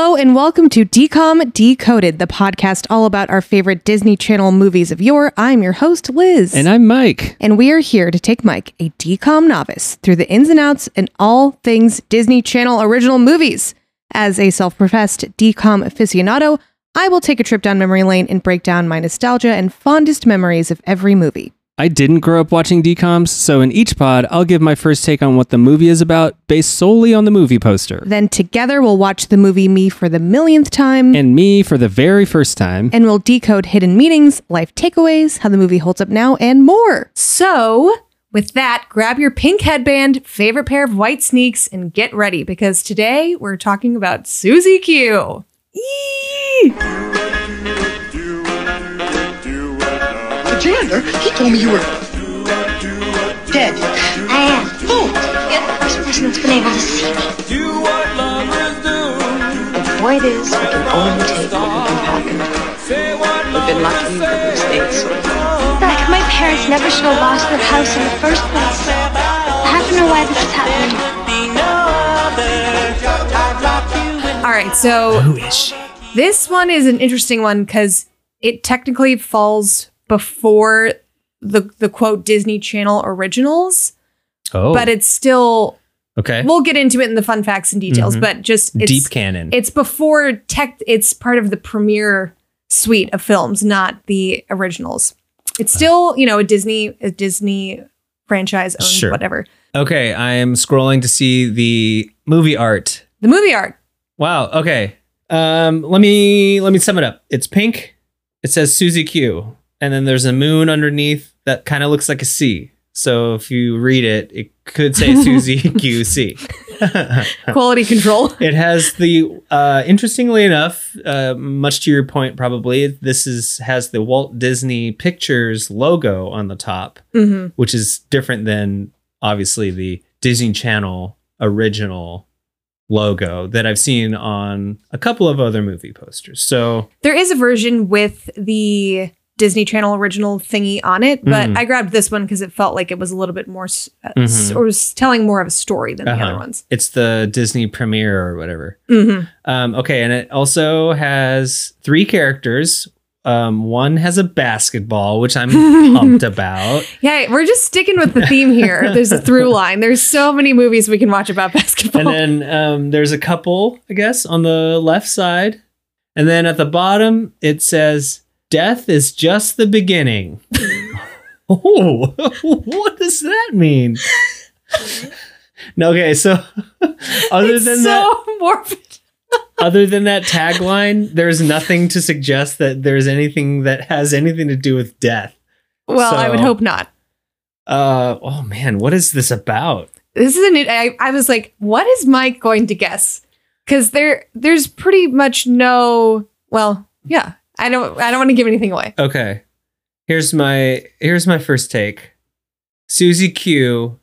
Hello and welcome to DCOM Decoded, the podcast all about our favorite Disney Channel movies of yore. I'm your host, Liz. And I'm Mike. And we are here to take Mike, a DCOM novice, through the ins and outs and all things Disney Channel original movies. As a self professed DCOM aficionado, I will take a trip down memory lane and break down my nostalgia and fondest memories of every movie. I didn't grow up watching DComs, so in each pod, I'll give my first take on what the movie is about based solely on the movie poster. Then together we'll watch the movie Me for the millionth time. And me for the very first time. And we'll decode hidden meanings, life takeaways, how the movie holds up now, and more. So, with that, grab your pink headband, favorite pair of white sneaks, and get ready because today we're talking about Susie Q. Eee! Janitor, he told me you were dead. I am. Oh, You're the first person that's been able to see me. The point is, we can only take what we can pack in. We've been lucky that we've stayed so. Like my parents never should have lost their house in the first place. I have to know why this is happening. All right, so Who is she? this one is an interesting one because it technically falls before the the quote Disney Channel originals, Oh, but it's still okay. we'll get into it in the fun facts and details, Mhm. but just it's, Deep canon. It's before tech. It's part of the premiere suite of films, not the originals. It's still you know a Disney a Disney franchise owned Sure. whatever. Okay, I am scrolling to see the movie art. The movie art. Wow. Okay. Um, let me let me sum it up. It's pink. It says Susie Q, and then there's a moon underneath that kind of looks like a C. So if you read it, it could say Susie Q C. Quality control. It has the uh, interestingly enough, uh, much to your point, probably this is has the Walt Disney Pictures logo on the top, hmm which is different than obviously the Disney Channel original logo that I've seen on a couple of other movie posters. So There is a version with the Disney Channel original thingy on it, but Mhm. I grabbed this one because it felt like it was a little bit more, uh, s- Mhm. or was telling more of a story than the Uh-huh. other ones. it's the Disney premiere or whatever. hmm Um, okay, and it also has three characters. Um, one has a basketball, which I'm pumped about. Yeah, we're just sticking with the theme here. There's a through line. There's so many movies we can watch about basketball. And then um, there's a couple, I guess, on the left side. And then at the bottom, it says, Death is just the beginning. oh, what does that mean? okay, so other it's than so that, morbid. other than that tagline, there's nothing to suggest that there's anything that has anything to do with death. Well, I would hope not. Uh, oh man, what is this about? This is a new. I, I was like, what is Mike going to guess? Because there, there's pretty much no. Well, yeah. I don't. I don't want to give anything away. Okay. Here's my here's my first take. Susie Q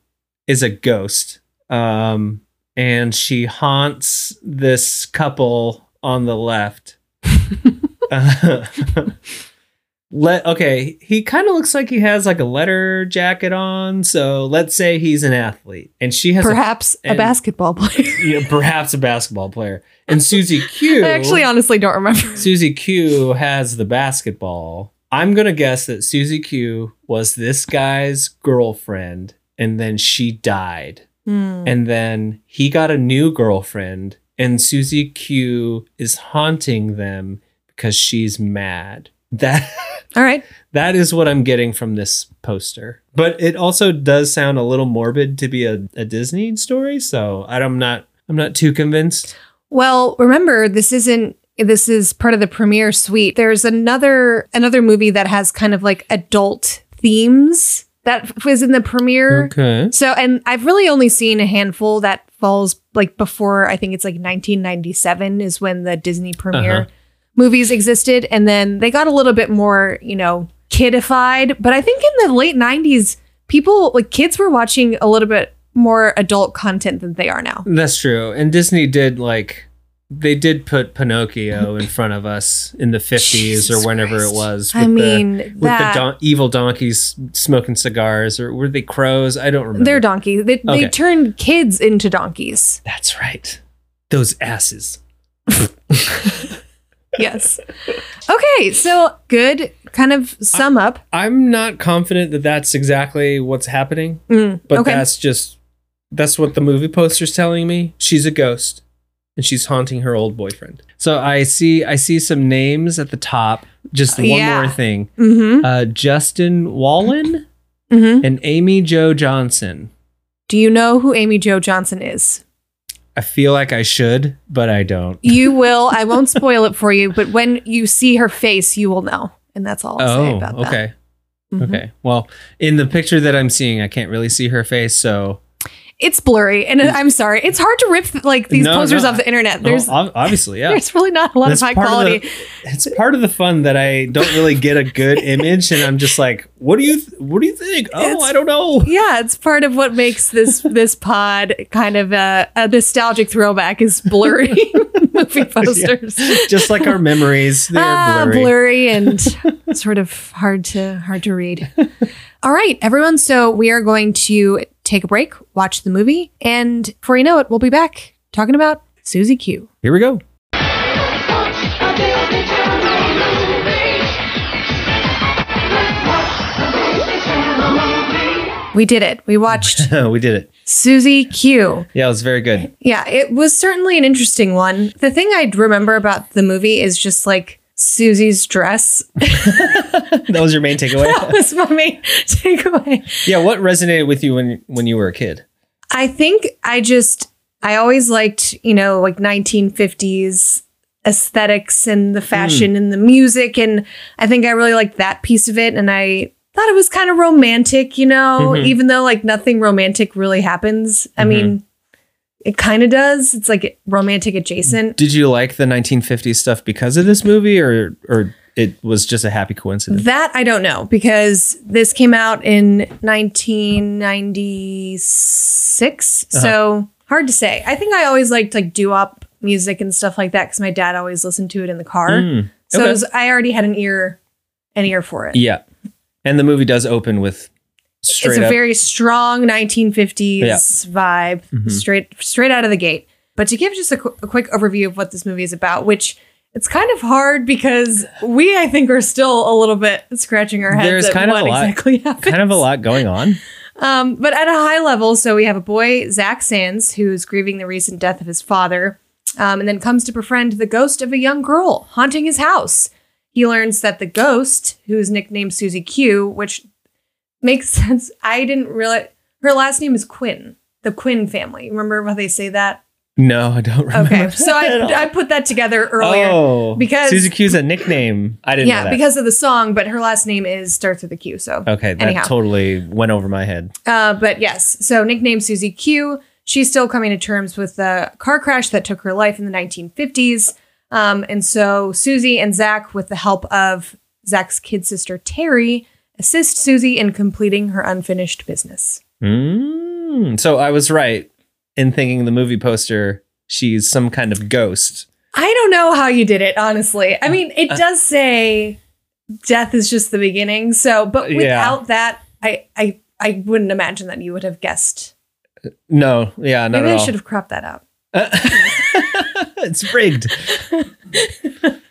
is a ghost. Um and she haunts this couple on the left. Uh, let okay, he kind of looks like he has like a letter jacket on, so let's say he's an athlete and she has Perhaps a and- basketball player. you know, perhaps a basketball player. And Susie Q I actually honestly don't remember. Susie Q has the basketball. I'm going to guess that Susie Q was this guy's girlfriend and then she died. Hmm. And then he got a new girlfriend and Susie Q is haunting them because she's mad. That All right. that is what I'm getting from this poster. But it also does sound a little morbid to be a, a Disney story, so I'm not I'm not too convinced. Well, remember this isn't. This is part of the premiere suite. There's another another movie that has kind of like adult themes that was in the premiere. Okay. So, and I've really only seen a handful that falls like before. I think it's like 1997 is when the Disney premiere Uh-huh. Movies existed, and then they got a little bit more, you know, kidified. But I think in the late 90s, people like kids were watching a little bit more adult content than they are now. That's true. And Disney did like they did put Pinocchio in front of us in the 50s Jesus or whenever Christ. it was. I with mean, the, with that- the don- evil donkeys smoking cigars, or were they crows? I don't remember. They're donkeys. They, they turned kids into donkeys. That's right. Those asses. yes. Okay, so good kind of sum up. I'm not confident that that's exactly what's happening, Mm, but okay. that's just that's what the movie poster's telling me. She's a ghost and she's haunting her old boyfriend. So I see I see some names at the top. Just one Yeah. more thing. Mm-hmm. Uh, Justin Whalin Mm-hmm. and Amy Jo Johnson. Do you know who Amy Jo Johnson is? I feel like I should, but I don't. You will. I won't spoil it for you, but when you see her face, you will know. And that's all I'll say Oh, about that. okay. Mhm. Okay. Well, in the picture that I'm seeing, I can't really see her face, so It's blurry, and I'm sorry. It's hard to rip like these No, posters no. off the internet. There's ob- obviously, yeah. there's really not a lot That's of high part of quality. the- it's part of the fun that I don't really get a good image, and I'm just like, "What do you? Th- what do you think? Oh, It's- I don't know." yeah, it's part of what makes this this pod kind of a, a nostalgic throwback is blurry movie posters. Just like our memories, they're Ah, blurry. blurry and sort of hard to hard to read. All right, everyone. So we are going to take a break, watch the movie, and before you know it, we'll be back talking about Susie Q. Here we go. We did it. We watched we did it. Susie Q. Yeah, it was very good. Yeah, it was certainly an interesting one. The thing I remember about the movie is just like Susie's dress. That was your main takeaway. that was my main takeaway. yeah, what resonated with you when when you were a kid? I think I just I always liked, you know, like 1950s aesthetics and the fashion and the music and I think I really liked that piece of it and I thought it was kind of romantic, you know, Mhm. even though like nothing romantic really happens. I Mhm. mean, it kind of does. It's like romantic adjacent. Did you like the 1950s stuff because of this movie, or or it was just a happy coincidence? That I don't know because this came out in 1996. Uh-huh. So hard to say. I think I always liked like doo-wop music and stuff like that because my dad always listened to it in the car. Mm, So okay. was, I already had an ear, an ear for it. yeah, and the movie does open with straight it's a up. very strong 1950s Yeah. vibe, Mhm. straight straight out of the gate. But to give just a, qu- a quick overview of what this movie is about, which it's kind of hard because we, I think, are still a little bit scratching our heads There's at kind of what a lot- exactly happened. kind of a lot going on. Um, but at a high level, so we have a boy, Zach Sands, who's grieving the recent death of his father, um, and then comes to befriend the ghost of a young girl haunting his house. He learns that the ghost, who is nicknamed Susie Q, which makes sense. I didn't realize her last name is Quinn, the Quinn family. Remember how they say that? No, I don't remember. Okay, so. I, I put that together earlier. Oh, because- Susie Q's a nickname. I didn't know yeah, because of the song, but her last name is starts with a Q. So okay, that anyhow. totally went over my head. Uh, but yes, so nickname Susie Q. She's still coming to terms with the car crash that took her life in the 1950s. Um, and so Susie and Zach, with the help of Zach's kid sister Terry, assist Susie in completing her unfinished business. Mm, so I was right in thinking the movie poster. She's some kind of ghost. I don't know how you did it, honestly. I mean, Uh, it does say death is just the beginning. So, but Yeah. without that, I, I, I wouldn't imagine that you would have guessed. No, yeah, not Maybe I should have cropped that out. it's rigged.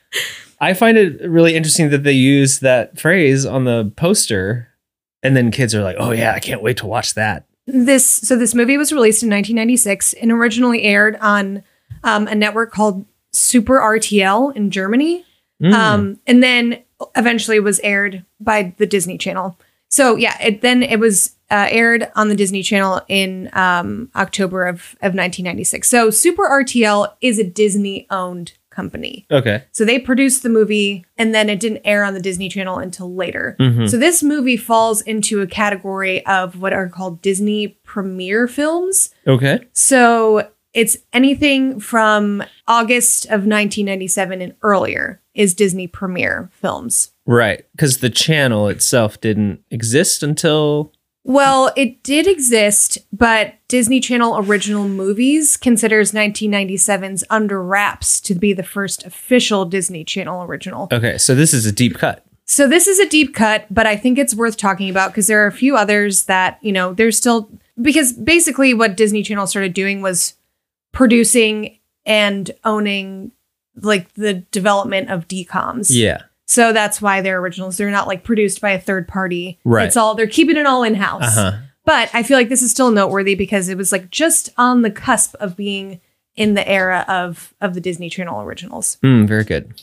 I find it really interesting that they use that phrase on the poster, and then kids are like, "Oh yeah, I can't wait to watch that." this so this movie was released in 1996 and originally aired on um, a network called Super RTL in Germany, Mm. um, and then eventually was aired by the Disney Channel. So yeah, it then it was uh, aired on the Disney Channel in um, October of of 1996. So Super RTL is a Disney owned company. okay. So they produced the movie and then it didn't air on the Disney Channel until later. Mhm. So this movie falls into a category of what are called Disney premiere films. Okay. So it's anything from August of 1997 and earlier is Disney premiere films. Right. Because the channel itself didn't exist until. Well, it did exist, but Disney Channel Original Movies considers 1997's Under Wraps to be the first official Disney Channel original. Okay. So this is a deep cut. So this is a deep cut, but I think it's worth talking about because there are a few others that, you know, there's still because basically what Disney Channel started doing was producing and owning like the development of DComs. Yeah. So that's why they're originals. They're not like produced by a third party. Right. It's all they're keeping it all in house. Uh huh. But I feel like this is still noteworthy because it was like just on the cusp of being in the era of of the Disney Channel originals. Mm, very good.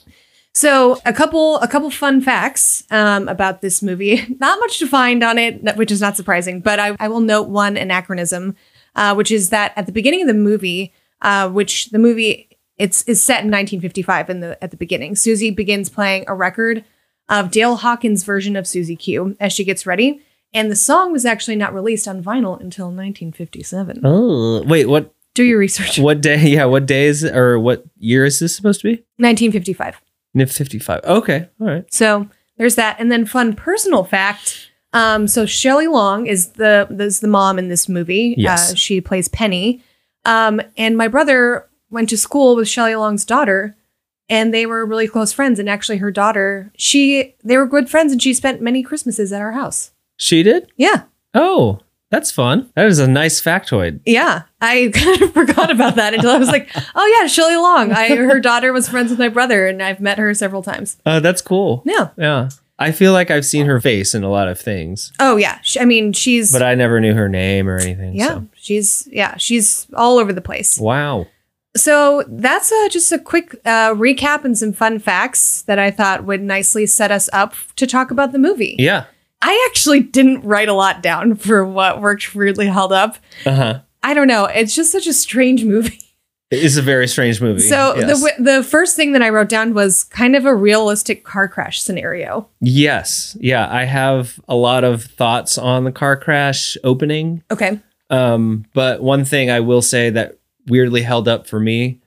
So a couple a couple fun facts um, about this movie. Not much to find on it, which is not surprising. But I, I will note one anachronism, uh, which is that at the beginning of the movie, uh, which the movie it's is set in 1955 in the at the beginning. Susie begins playing a record of Dale Hawkins' version of Susie Q as she gets ready, and the song was actually not released on vinyl until 1957. Oh, wait. What? Do your research. What day? Yeah. What day is or what year is this supposed to be? 1955. NIF fifty five. Okay. All right. So there's that, and then fun personal fact. Um, so Shelley Long is the is the mom in this movie. Yes. Uh, she plays Penny. Um, and my brother went to school with Shelley Long's daughter, and they were really close friends. And actually, her daughter, she they were good friends, and she spent many Christmases at our house. She did. Yeah, Oh, that's fun. That is a nice factoid. yeah. I kind of forgot about that until I was like, oh yeah, Shelley Long. I her daughter was friends with my brother, and I've met her several times. Uh, that's cool. Yeah. Yeah. I feel like I've seen her face in a lot of things, Oh yeah. She, I mean, she's but I never knew her name or anything. yeah. so. She's yeah. She's all over the place. Wow. So that's uh, just a quick uh, recap and some fun facts that I thought would nicely set us up to talk about the movie. Yeah. I actually didn't write a lot down for what worked weirdly held up. Uh huh. I don't know. It's just such a strange movie. It is a very strange movie. So yes. the w- the first thing that I wrote down was kind of a realistic car crash scenario. yes, yeah, I have a lot of thoughts on the car crash opening. Okay. Um, but one thing I will say that weirdly held up for me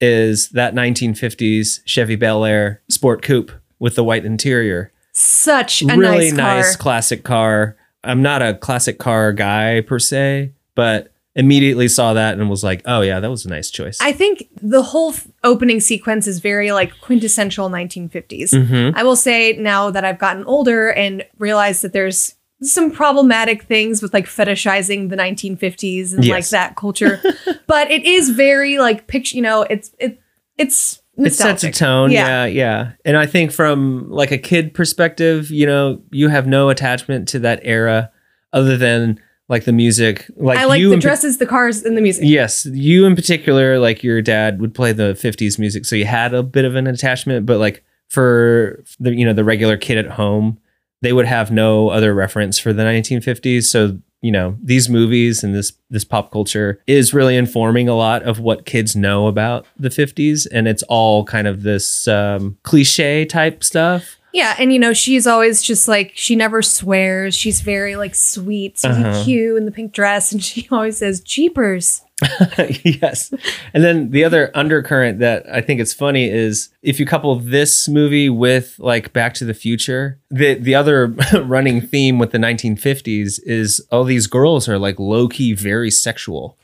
is that 1950s Chevy Bel Air Sport Coupe with the white interior. Such a really nice nice classic car. I'm not a classic car guy per se, but immediately saw that and was like, "Oh yeah, that was a nice choice." I think the whole f- opening sequence is very like quintessential 1950s. Mhm. I will say now that I've gotten older and realized that there's some problematic things with like fetishizing the 1950s and like that culture, but it is very like picture. You know, it's it it's it sets a tone Yeah. yeah. yeah and i think from like a kid perspective you know you have no attachment to that era other than like the music like I like the dresses, the cars, and the music. yes you in particular like your dad would play the 50s music so you had a bit of an attachment but like for the you know the regular kid at home they would have no other reference for the 1950s so you know these movies and this this pop culture is really informing a lot of what kids know about the 50s and it's all kind of this um, cliche type stuff Yeah, and you know, she's always just like she never swears. She's very like sweet, Susie Uh-huh. Q in the pink dress, and she always says "jeepers." yes. And then the other undercurrent that I think is funny is if you couple this movie with like Back to the Future, the the other running theme with the 1950s is all these girls are like low key very sexual.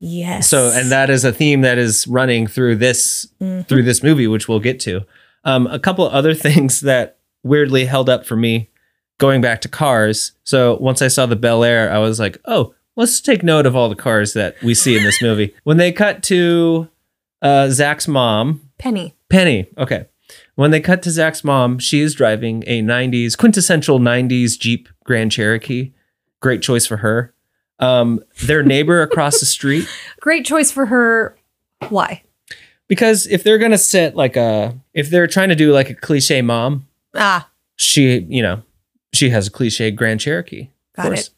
Yes. So and that is a theme that is running through this through this movie which we'll get to. Um a couple of other things that weirdly held up for me going back to cars. So once I saw the Bel Air, I was like, "Oh, let's take note of all the cars that we see in this movie." when they cut to uh, Zach's mom, Penny. Penny. Okay. When they cut to Zach's mom, she is driving a 90s, quintessential 90s Jeep Grand Cherokee. Great choice for her. Um, their neighbor across the street, Great choice for her. Why? because if they're going to set like a, if they're trying to do like a cliche mom, Ah, she, you know, she has a cliche Grand Cherokee. Got course.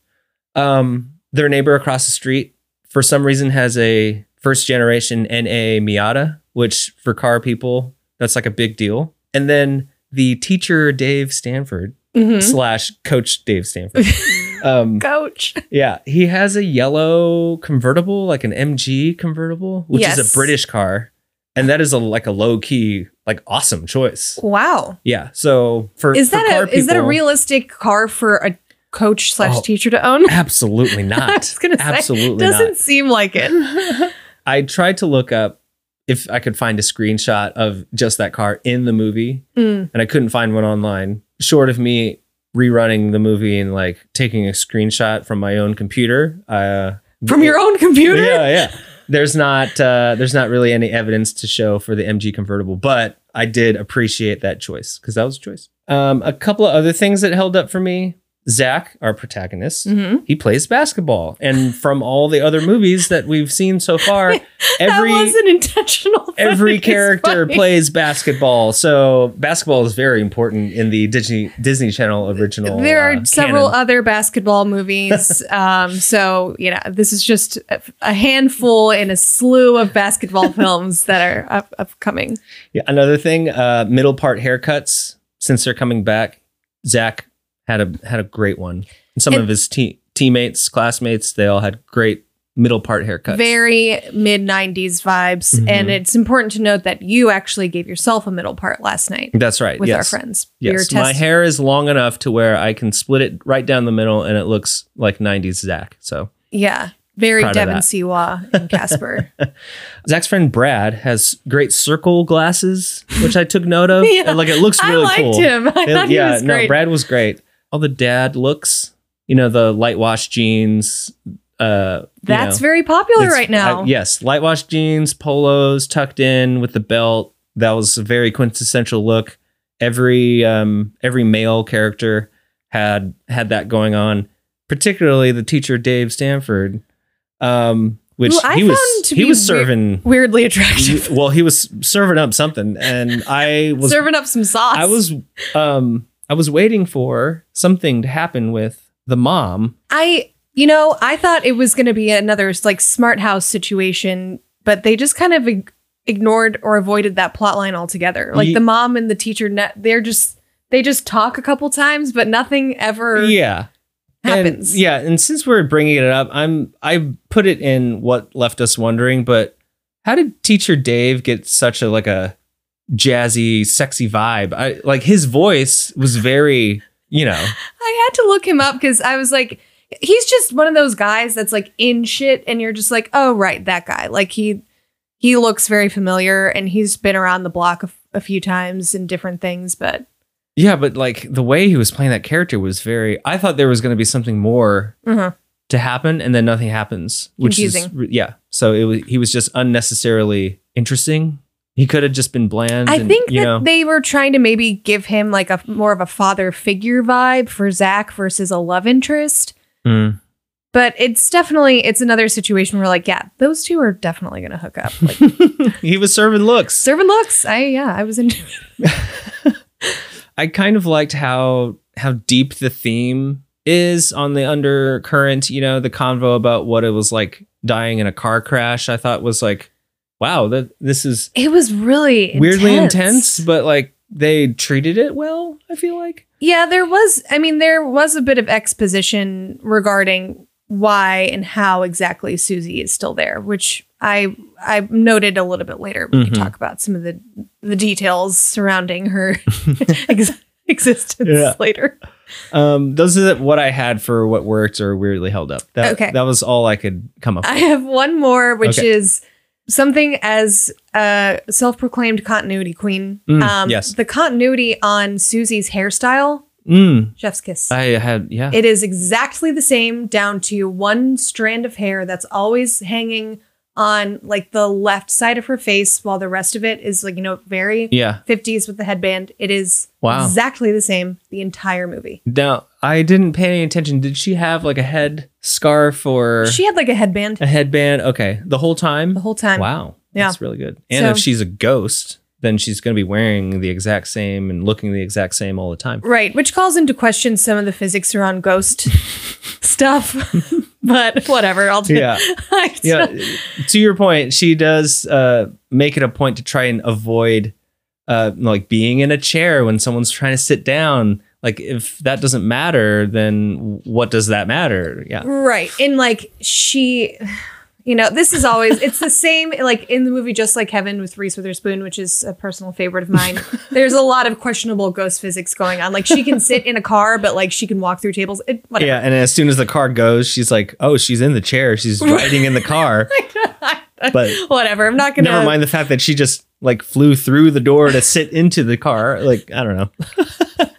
Um, their neighbor across the street, for some reason, has a first generation NA Miata, which for car people, that's like a big deal. And then the teacher Dave Stanford mhm. slash coach Dave Stanford. um, coach. yeah, he has a yellow convertible, like an MG convertible, which is a British car. And that is a like a low key, like awesome choice. Wow. Yeah. So for Is for that a is that a realistic car for a coach slash Oh. teacher to own? Absolutely not. I was gonna say, Absolutely doesn't not. seem like it. I tried to look up if I could find a screenshot of just that car in the movie, Mm. and I couldn't find one online. Short of me rerunning the movie and like taking a screenshot from my own computer. Uh, From your own computer. yeah, yeah. there's not uh, there's not really any evidence to show for the MG convertible, but I did appreciate that choice because that was a choice. Um, a couple of other things that held up for me. Zach, our protagonist, Mhm. he plays basketball, and from all the other movies that we've seen so far, every intentional. every character plays basketball. So basketball is very important in the Disney Disney Channel original. There are uh, several canon. other basketball movies. um, so, you know, this is just a, a handful in a slew of basketball films that are up, upcoming. Yeah, another thing, uh, middle part haircuts. Since they're coming back, Zach had a had a great one. And some And- of his te- teammates, classmates, they all had great middle part haircuts. Very mid 90s vibes. Mhm. And it's important to note that you actually gave yourself a middle part last night That's right. with yes. our friends. We Yes, my hair is long enough to where I can split it right down the middle, and it looks like '90s Zach. So Yeah. Very Devon. Sawa and Casper. Zach's friend Brad has great circle glasses, which I took note of. Yeah, And, like it looks I really liked cool. him. I It- yeah, no. Brad was great. All the dad looks, you know, the light wash jeans. Uh, That's know, very popular right now. I- yes, light wash jeans, polos tucked in with the belt. That was a very quintessential look. Every um, every male character had had that going on. Particularly the teacher Dave Stanford, um, which he was found to he be was serving Weirdly attractive. well, he was serving up something, and I was Serving up some sauce. I was um I was waiting for something to happen with the mom. I, you know, I thought it was going to be another like smart house situation, but they just kind of ig- ignored or avoided that plot line altogether. Like Ye- the mom and the teacher, net, they're just they just talk a couple times, but nothing ever Yeah. happens. And, yeah, and since we're bringing it up, I'm I put it in what left us wondering, but how did teacher Dave get such a like a jazzy, sexy vibe? I like his voice was very, you know, I had to look him up because I was like, he's just one of those guys that's like in shit, and you're just like, oh right, that guy. Like he he looks very familiar, and he's been around the block a few times in different things, but yeah, but like the way he was playing that character was very I thought there was going to be something more Mhm. to happen and then nothing happens, which is yeah. So it was he was just unnecessarily interesting. He could have just been bland. I and, think that know, they were trying to maybe give him like a more of a father figure vibe for Zach versus a love interest. Mm. But it's definitely it's another situation where like yeah, those two are definitely gonna hook up. Like he was serving looks. serving looks. I yeah, I was into it. I kind of liked how how deep the theme is on the undercurrent, you know, the convo about what it was like dying in a car crash. I thought was like, wow, that this is It was really weirdly intense, but like they treated it well, I feel like. Yeah, there was. I mean, there was a bit of exposition regarding why and how exactly Susie is still there, which I I noted a little bit later. We can Mhm. talk about some of the the details surrounding her ex- existence Yeah. later. Um those are what I had for what worked or weirdly held up. That Okay. that was all I could come up with. I have one more, which Okay. is something as a self-proclaimed continuity queen. Um, Mm, yes. the continuity on Susie's hairstyle, Mm, chef's kiss. I had yeah. It is exactly the same down to one strand of hair that's always hanging on like the left side of her face while the rest of it is like, you know, very yeah. 50s with the headband. It is Wow. exactly the same the entire movie. Now, I didn't pay any attention. Did she have like a head scarf or She had like a headband a headband? Okay. The whole time? the whole time. Wow. Yeah. That's really good. And So- if she's a ghost, then she's going to be wearing the exact same and looking the exact same all the time. Right, which calls into question some of the physics around ghost stuff. but whatever, I'll do Yeah. Yeah. to your point, she does uh, make it a point to try and avoid uh, like being in a chair when someone's trying to sit down. Like if that doesn't matter, then what does that matter? Yeah. Right. And like she, you know, this is always, it's the same, like in the movie Just Like Heaven with Reese Witherspoon, which is a personal favorite of mine. There's a lot of questionable ghost physics going on. Like she can sit in a car, but like she can walk through tables. It, whatever. Yeah, and as soon as the car goes, she's like, "Oh, she's in the chair. She's riding in the car." but whatever. I'm not going to. never mind the fact that she just like flew through the door to sit into the car. Like I don't know.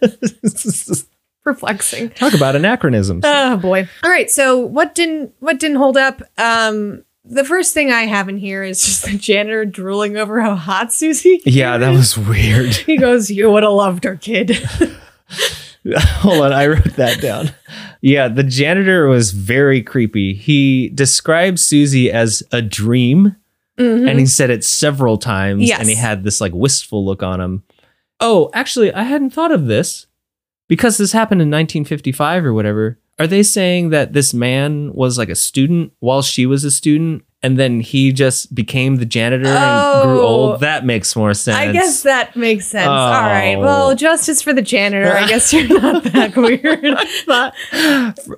Perplexing. Talk about anachronisms. Oh boy. All right. So what didn't what didn't hold up? Um, the first thing I have in here is just the janitor drooling over how hot Susie. Yeah, that was weird. He goes, "You would have loved her, kid." Hold on, I wrote that down. Yeah, the janitor was very creepy. He described Susie as a dream, Mm-hmm. and he said it several times, Yes. and he had this like wistful look on him. Oh, actually, I hadn't thought of this because this happened in 1955 or whatever. Are they saying that this man was like a student while she was a student, and then he just became the janitor and grew Oh. old? That makes more sense. I guess that makes sense. All right. Oh. Well, justice for the janitor. I guess you're not that weird.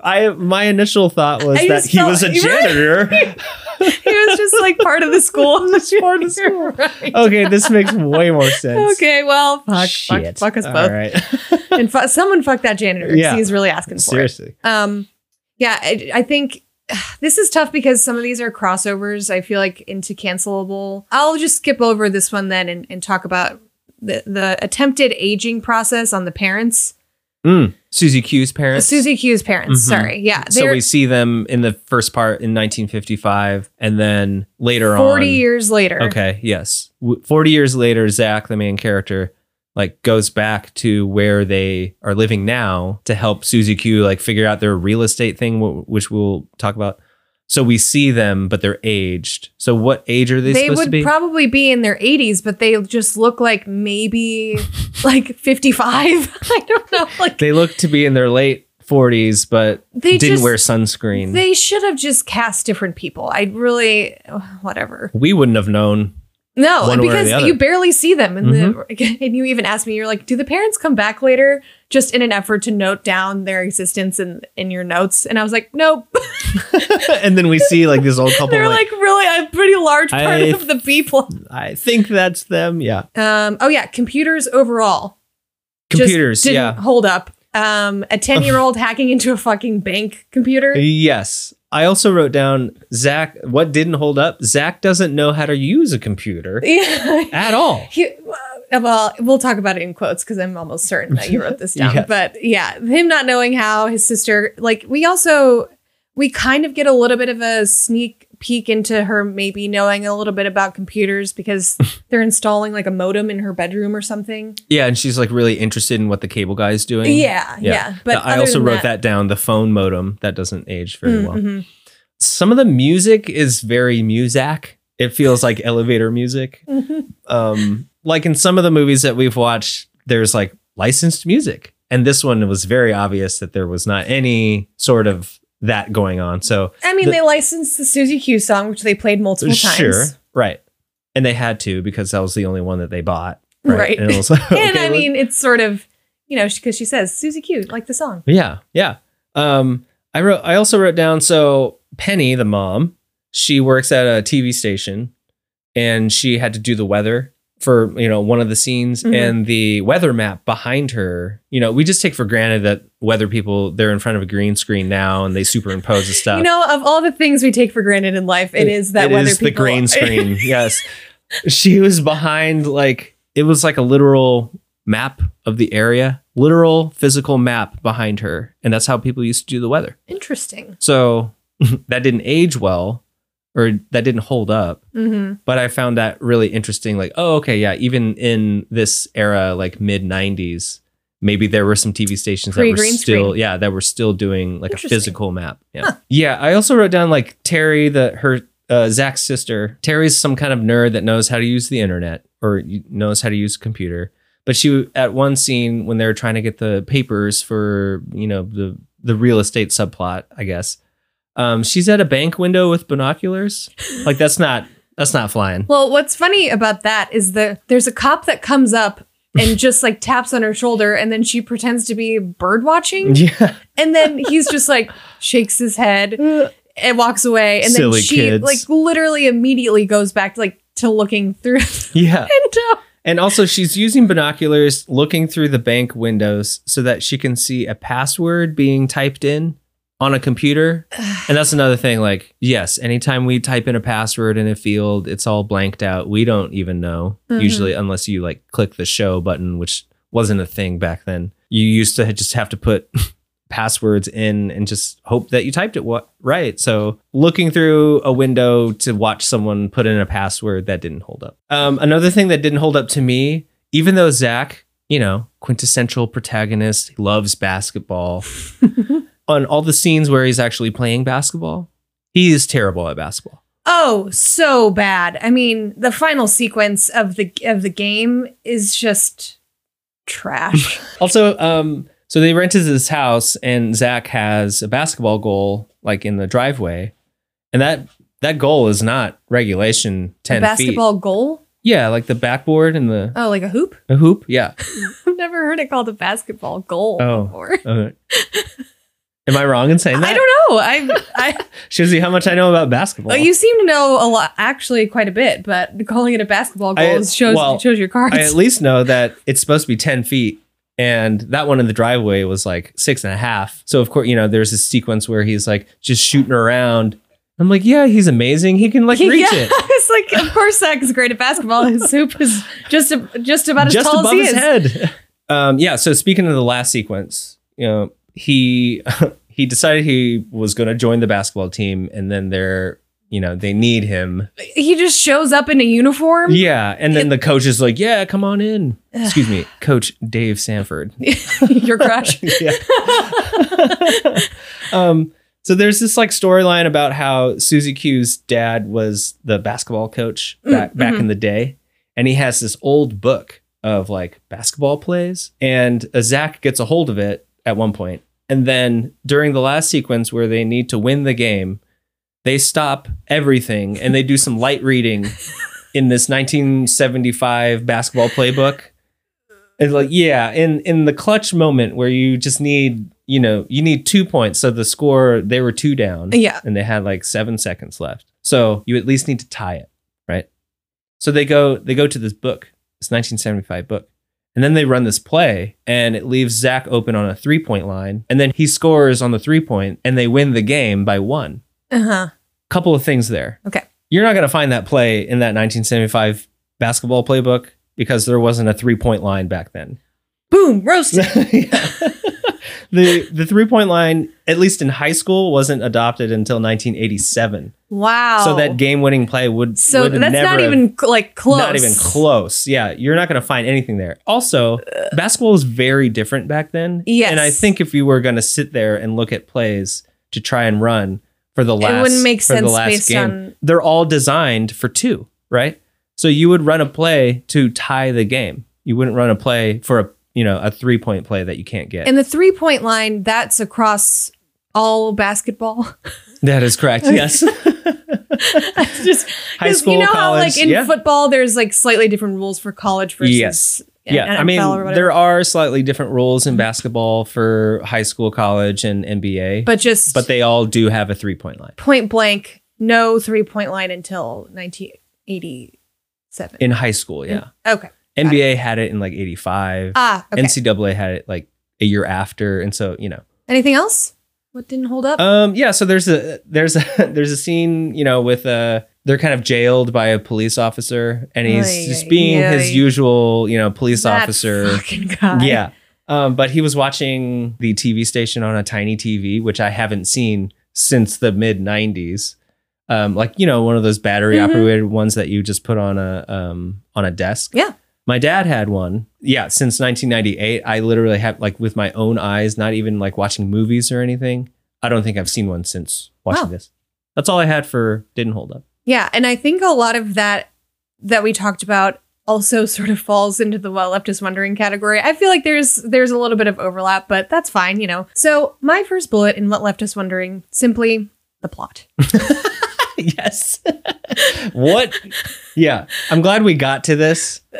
I my initial thought was I that he felt- was a janitor. he was just like part of the school. part of the school. Right. okay, this makes way more sense. Okay, well, fuck, fuck, Shit. fuck us All both. right. And fu- someone fuck that janitor. 'cause Yeah. He's really asking for it. Seriously. it. Um, yeah, I, I think this is tough because some of these are crossovers. I feel like into cancelable. I'll just skip over this one then and, and talk about the, the attempted aging process on the parents. Mm. Susie Q's parents. Susie Q's parents. Mhm. Sorry. Yeah. So we see them in the first part in 1955, and then later 40 on. years later. Okay. Yes. 40 years later, Zach, the main character, like goes back to where they are living now to help Susie Q like figure out their real estate thing, which we'll talk about. So we see them, but they're aged. So what age are they, They supposed would to be? probably be in their 80s, but they just look like maybe like 55. I don't know. Like they look to be in their late 40s, but They didn't just- wear sunscreen. they should have just cast different people. I really, whatever. we wouldn't have known. No, One way or because. Mm-hmm. you barely see them, and the and you even asked me, you're like, do the parents come back later, just in an effort to note down their existence in in your notes? And I was like, nope. and then we see like this old couple. They're like, like really a pretty large part I- of the people. I think that's them. Yeah. Um. Oh yeah, computers overall. Computers. didn't Yeah. hold up. Um, a ten year old hacking into a fucking bank computer. Yes. I also wrote down Zach. What didn't hold up? Zach doesn't know how to use a computer Yeah. at all. He, well, we'll talk about it in quotes because I'm almost certain that you wrote this down. Yes. But yeah, him not knowing how his sister, like, we also, we kind of get a little bit of a sneak peek into her maybe knowing a little bit about computers because they're installing like a modem in her bedroom or something. Yeah, and she's like really interested in what the cable guy is doing. Yeah, yeah. But I also wrote that. down. The phone modem that doesn't age very Mm, well. mhm. Some of the music is very Muzak. It feels like elevator music. Mhm. um like in some of the movies that we've watched there's like licensed music and this one was very obvious that there was not any sort of that going on so I mean, The- they licensed the Susie Q song, which they played multiple times. sure right and they had to because that was the only one that they bought Right. and, it was like, and okay, I mean, it's sort of, you know, because she says Susie Q, like the song. yeah yeah um i wrote i also wrote down so penny the mom she works at a tv station and she had to do the weather for you know one of the scenes Mhm. and the weather map behind her you know we just take for granted that weather people they're in front of a green screen now and they superimpose the stuff You know, of all the things we take for granted in life, it is that It whether is the people green screen yes she was behind like it was like a literal map of the area literal physical map behind her and that's how people used to do the weather Interesting. so that didn't age well or that didn't hold up hmm but I found that really interesting. Like, oh, okay, yeah, even in this era, like mid '90s, maybe there were some TV stations that were still, screen. yeah, that were still doing like a physical map. Yeah, yeah. I also wrote down like Terry, the her uh, Zach's sister. Terry's some kind of nerd that knows how to use the internet or knows how to use a computer. But she at one scene when they were trying to get the papers for you know the the real estate subplot, I guess. Um, she's at a bank window with binoculars. Like that's not that's not flying. Well, what's funny about that is that there's a cop that comes up and just like taps on her shoulder, and then she pretends to be bird watching, Yeah. and then he's just like shakes his head and walks away, and Silly then she kids. like literally immediately goes back to like to looking through the Yeah. window. And also she's using binoculars looking through the bank windows so that she can see a password being typed in on a computer. And that's another thing like yes, anytime we type in a password in a field, it's all blanked out. We don't even know Mhm. usually unless you like click the show button which wasn't a thing back then. You used to just have to put passwords in and just hope that you typed it what right. So looking through a window to watch someone put in a password that didn't hold up. Um, another thing that didn't hold up to me, even though Zach, you know, quintessential protagonist, loves basketball. on all the scenes where he's actually playing basketball, he is terrible at basketball. Oh, so bad. I mean, the final sequence of the of the game is just trash. Also, um, so they rented this house, and Zach has a basketball goal like in the driveway, and that that goal is not regulation A ten basketball feet. goal? Yeah, like the backboard and the Oh, like a hoop? a hoop. Yeah. I've never heard it called a basketball goal Oh. before. Uh, am I wrong in saying that? I don't know. I I Shows you how much I know about basketball. you seem to know a lot, actually quite a bit, but calling it a basketball goal I- shows well, shows your cards. I at least know that it's supposed to be 10 feet. And that one in the driveway was like six and a half. So, of course, you know, there's a sequence where he's like just shooting around. I'm like, yeah, he's amazing. He can like reach yeah, it it's like, of course, Zach is great at basketball. His hoop is just a, just about as just tall above as he his is. head. Um, yeah. So, speaking of the last sequence, you know, he he decided he was going to join the basketball team, and then they're, you know, they need him. He just shows up in a uniform. Yeah. And then the coach is like, yeah, come on in. Excuse me, Coach Dave Sanford. your crush. yeah. um, so there's this like storyline about how Susie Q's dad was the basketball coach back back in the day, and he has this old book of like basketball plays, and uh, Zach gets a hold of it at one point, and then during the last sequence where they need to win the game, they stop everything and they do some light reading in this 1975 basketball playbook. It's like, yeah, in in the clutch moment where you just need, you know, you need two points. So the score, they were two down. Yeah. And they had like seven seconds left. So you at least need to tie it, right? So they go they go to this book, this 1975 book. And then they run this play and it leaves Zach open on a three point line. And then he scores on the three point and they win the game by one. Uh huh. Couple of things there. Okay. You're not going to find that play in that 1975 basketball playbook because there wasn't a three point line back then. Boom, roasted. Yeah. the the three point line, at least in high school, wasn't adopted until 1987. Wow. So that game winning play would So would that's never not have- even like close. not even close. Yeah, you're not going to find anything there. Also, uh, basketball was very different back then. Yes. and I think if you were going to sit there and look at plays to try and run for the last, It wouldn't make for the sense last based game, on- they're all designed for two, right? So you would run a play to tie the game. You wouldn't run a play for a you know a three point play that you can't get. And the three point line, that's across all basketball. that is correct. Yes. It's just High school, you know how college, like in yeah. football there's like slightly different rules for college versus Yes. Yeah, I mean, there are slightly different rules in basketball for high school, college, and NBA, but just but they all do have a three point line point blank, no three point line until 1987. in high school. Yeah, okay. NBA had it in like eighty five. Ah, okay. NCAA had it like a year after, and so you know, Anything else? What didn't hold up? um, yeah. So there's a there's a there's a scene, you know, with uh they're kind of jailed by a police officer, and he's just being his usual, you know, police That officer. fucking guy. Yeah. Um, but he was watching the TV station on a tiny TV, which I haven't seen since the mid 90s. Um, like, you know, one of those battery operated ones that you just put on a um, on a desk. Yeah. My dad had one. Yeah, since 1998. I literally have like with my own eyes, not even like watching movies or anything. I don't think I've seen one since watching Wow. this. That's all I had for didn't hold up. Yeah, and I think a lot of that that we talked about also sort of falls into the well left us wondering category. I feel like there's there's a little bit of overlap, but that's fine, you know. So my first bullet in what left us wondering simply the plot. yes. what? Yeah. I'm glad we got to this uh,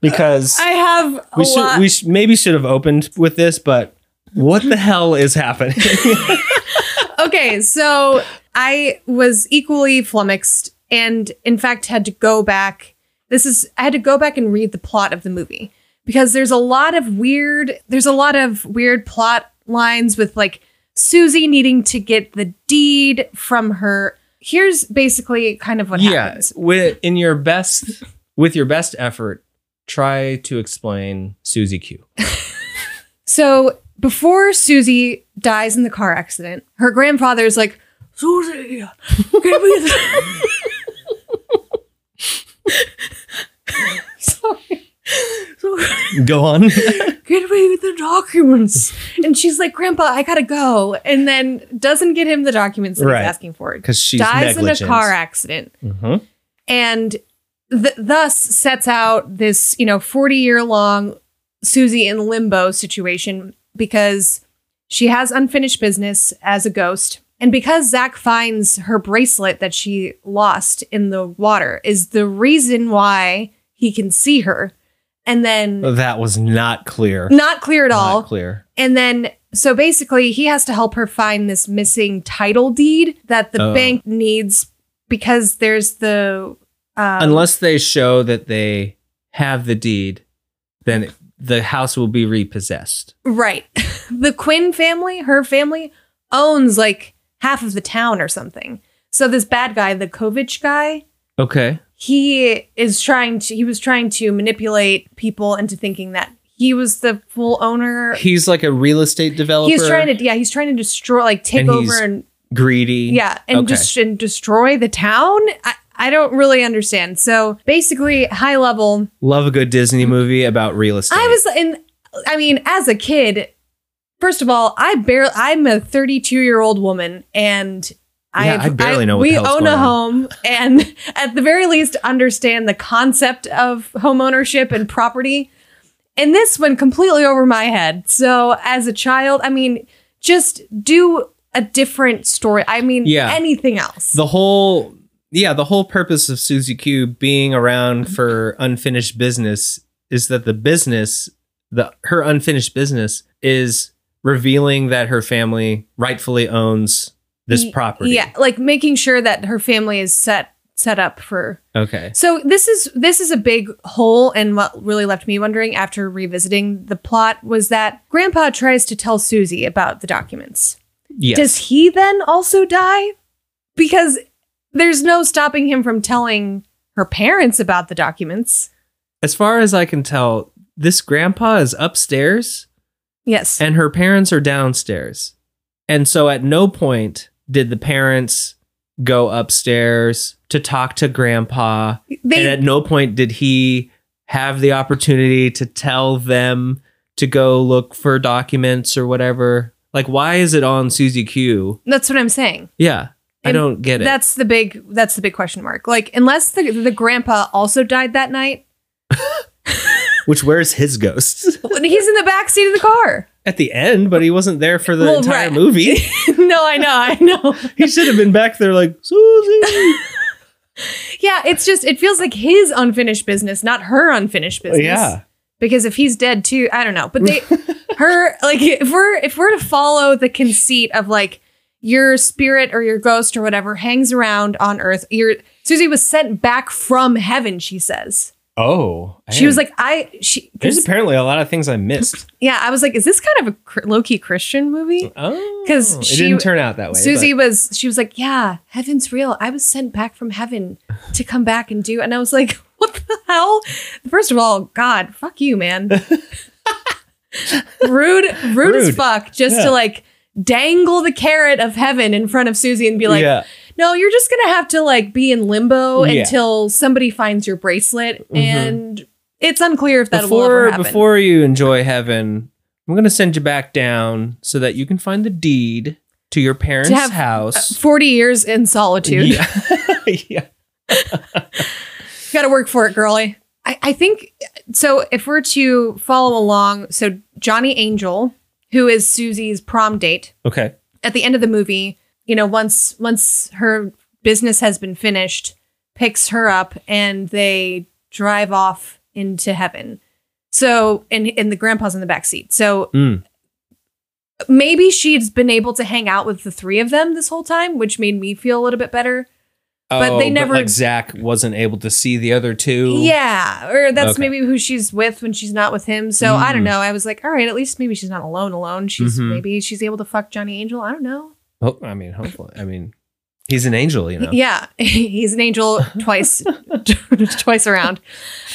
because I have a we should lot. we sh- maybe should have opened with this, but what the hell is happening? okay, so I was equally flummoxed and in fact had to go back. This is I had to go back and read the plot of the movie because there's a lot of weird there's a lot of weird plot lines with like Susie needing to get the deed from her. Here's basically kind of what yeah, happens. with in your best with your best effort, try to explain Susie Q. So before Susie dies in the car accident, her grandfather's like, Susie, give me the. Sorry. Sorry. Go on. Get me the documents. and she's like, Grandpa, I gotta go. And then doesn't get him the documents that Right. he's asking for. Because she dies negligent. in a car accident. Mm-hmm. And th- thus sets out this, you know, 40 year long Susie in limbo situation because she has unfinished business as a ghost. And because Zach finds her bracelet that she lost in the water is the reason why he can see her. And then That was not clear. not clear at all. Clear. And then, so basically, he has to help her find this missing title deed that the Oh. bank needs because there's the. Um, Unless they show that they have the deed, then the house will be repossessed. Right. the Quinn family, her family, owns like half of the town or something. So this bad guy, the Kovich guy, Okay. he is trying to, he was trying to manipulate people into thinking that he was the full owner. He's like a real estate developer. He's trying to, yeah, he's trying to destroy, like take And over and greedy. Yeah, and Okay. just and destroy the town. I, I don't really understand. So basically, high level. Love a good Disney movie about real estate. I was in. I mean, as a kid, first of all, I barely. I'm a 32 year old woman, and Yeah, I barely know what we own a home, and at the very least, understand the concept of home ownership and property. And this went completely over my head. So as a child, I mean, just do a different story. I mean, Yeah. anything else. the whole yeah the whole purpose of susie q being around mm-hmm. for unfinished business is that the business the her unfinished business is revealing that her family rightfully owns this property Yeah, like making sure that her family is set set up for. okay So this is this is a big hole and what really left me wondering after revisiting the plot was that grandpa tries to tell Susie about the documents. yes Does he then also die? Because there's no stopping him from telling her parents about the documents. as far as i can tell this grandpa is upstairs Yes. and her parents are downstairs and so at no point did the parents go upstairs to talk to grandpa they and at no point did he have the opportunity to tell them to go look for documents or whatever. Like, why is it on Susie Q? that's what I'm saying. Yeah, I don't get it. That's the big that's the big question mark. Like unless the the grandpa also died that night, Which where's his ghost he's in the back seat of the car. at the end? But he wasn't there for the Well, entire right. movie. no, I know, I know. he should have been back there, like Susie. Yeah, it's just it feels like his unfinished business, not her unfinished business. yeah, Because if he's dead too, I don't know. But they her like if we're if we're to follow the conceit of like your spirit or your ghost or whatever hangs around on earth, your Susie was sent back from heaven, she says. Oh, She was like, I she There's apparently a lot of things I missed. Yeah, I was like, is this kind of a low key Christian movie? Oh, 'Cause it didn't turn out that way. Susie but- was, she was like, yeah, heaven's real. I was sent back from heaven to come back and do. And I was like, what the hell? First of all, God, fuck you, man. rude, rude, as fuck, just Yeah. to like dangle the carrot of heaven in front of Susie and be like, yeah, no, you're just gonna have to like be in limbo Yeah. until somebody finds your bracelet, Mhm. and it's unclear if that before before you enjoy heaven, I'm gonna send you back down so that you can find the deed to your parents' have, house. Forty years in solitude. yeah, yeah. Got to work for it, girly. I, I think so. If we're to follow along, so Johnny Angel, who is Susie's prom date, Okay. at the end of the movie, you know, once once her business has been finished, picks her up and they drive off into heaven. So and and the grandpa's in the back seat. So Mm. maybe she's been able to hang out with the three of them this whole time, which made me feel a little bit better. But they never- Oh, like Zach wasn't able to see the other two. Yeah, or that's Okay. maybe who she's with when she's not with him. So I don't Mm. know. I was like, all right, at least maybe she's not alone. Alone. She's Mhm. maybe she's able to fuck Johnny Angel. I don't know. Oh, I mean, hopefully. I mean, he's an angel, you know. Yeah, he's an angel twice, twice around.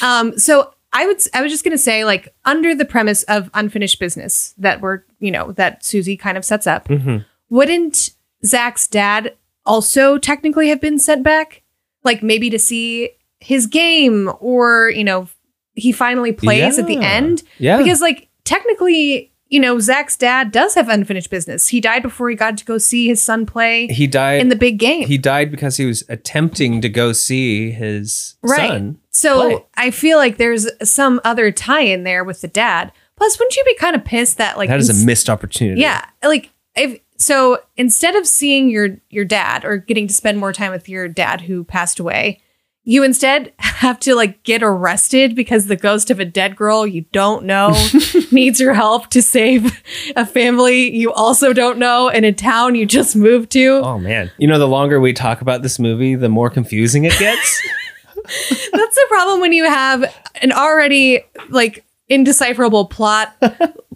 Um, so I would I was just gonna say like under the premise of unfinished business that we're you know that Susie kind of sets up, Mhm. wouldn't Zach's dad also technically have been sent back, like maybe to see his game or you know he finally plays at the end Yeah. because like technically you know Zach's dad does have unfinished business. He died before he got to go see his son play he died in the big game. he died because he was attempting to go see his Right. son. So play. I feel like there's some other tie in there with the dad. Plus, wouldn't you be kind of pissed that like that is a missed opportunity. yeah, like if so instead of seeing your your dad or getting to spend more time with your dad who passed away, you instead have to like get arrested because the ghost of a dead girl you don't know needs your help to save a family you also don't know in a town you just moved to. Oh man. You know, the longer we talk about this movie, the more confusing it gets. That's the problem when you have an already like indecipherable plot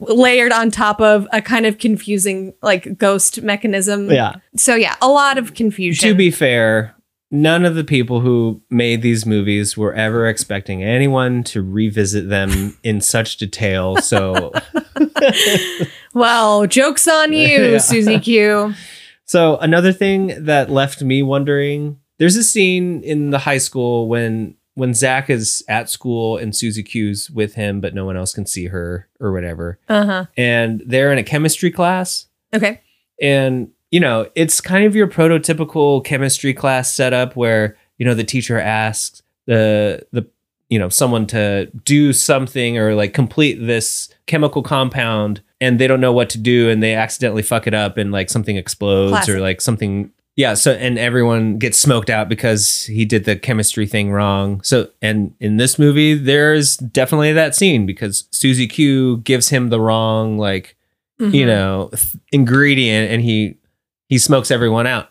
layered on top of a kind of confusing like ghost mechanism. Yeah. So yeah, a lot of confusion. to be fair, none of the people who made these movies were ever expecting anyone to revisit them in such detail. So well, jokes on you, Yeah. Susie Q. So another thing that left me wondering, there's a scene in the high school when when Zach is at school and Susie Q's with him, but no one else can see her or whatever. Uh-huh. And they're in a chemistry class. Okay. And, you know, it's kind of your prototypical chemistry class setup where, you know, the teacher asks the the you know, someone to do something or like complete this chemical compound and they don't know what to do and they accidentally fuck it up and like something explodes Classic. or like something yeah, so and everyone gets smoked out because he did the chemistry thing wrong. So and in this movie there's definitely that scene because Susie Q gives him the wrong like Mm-hmm. you know th- ingredient and he he smokes everyone out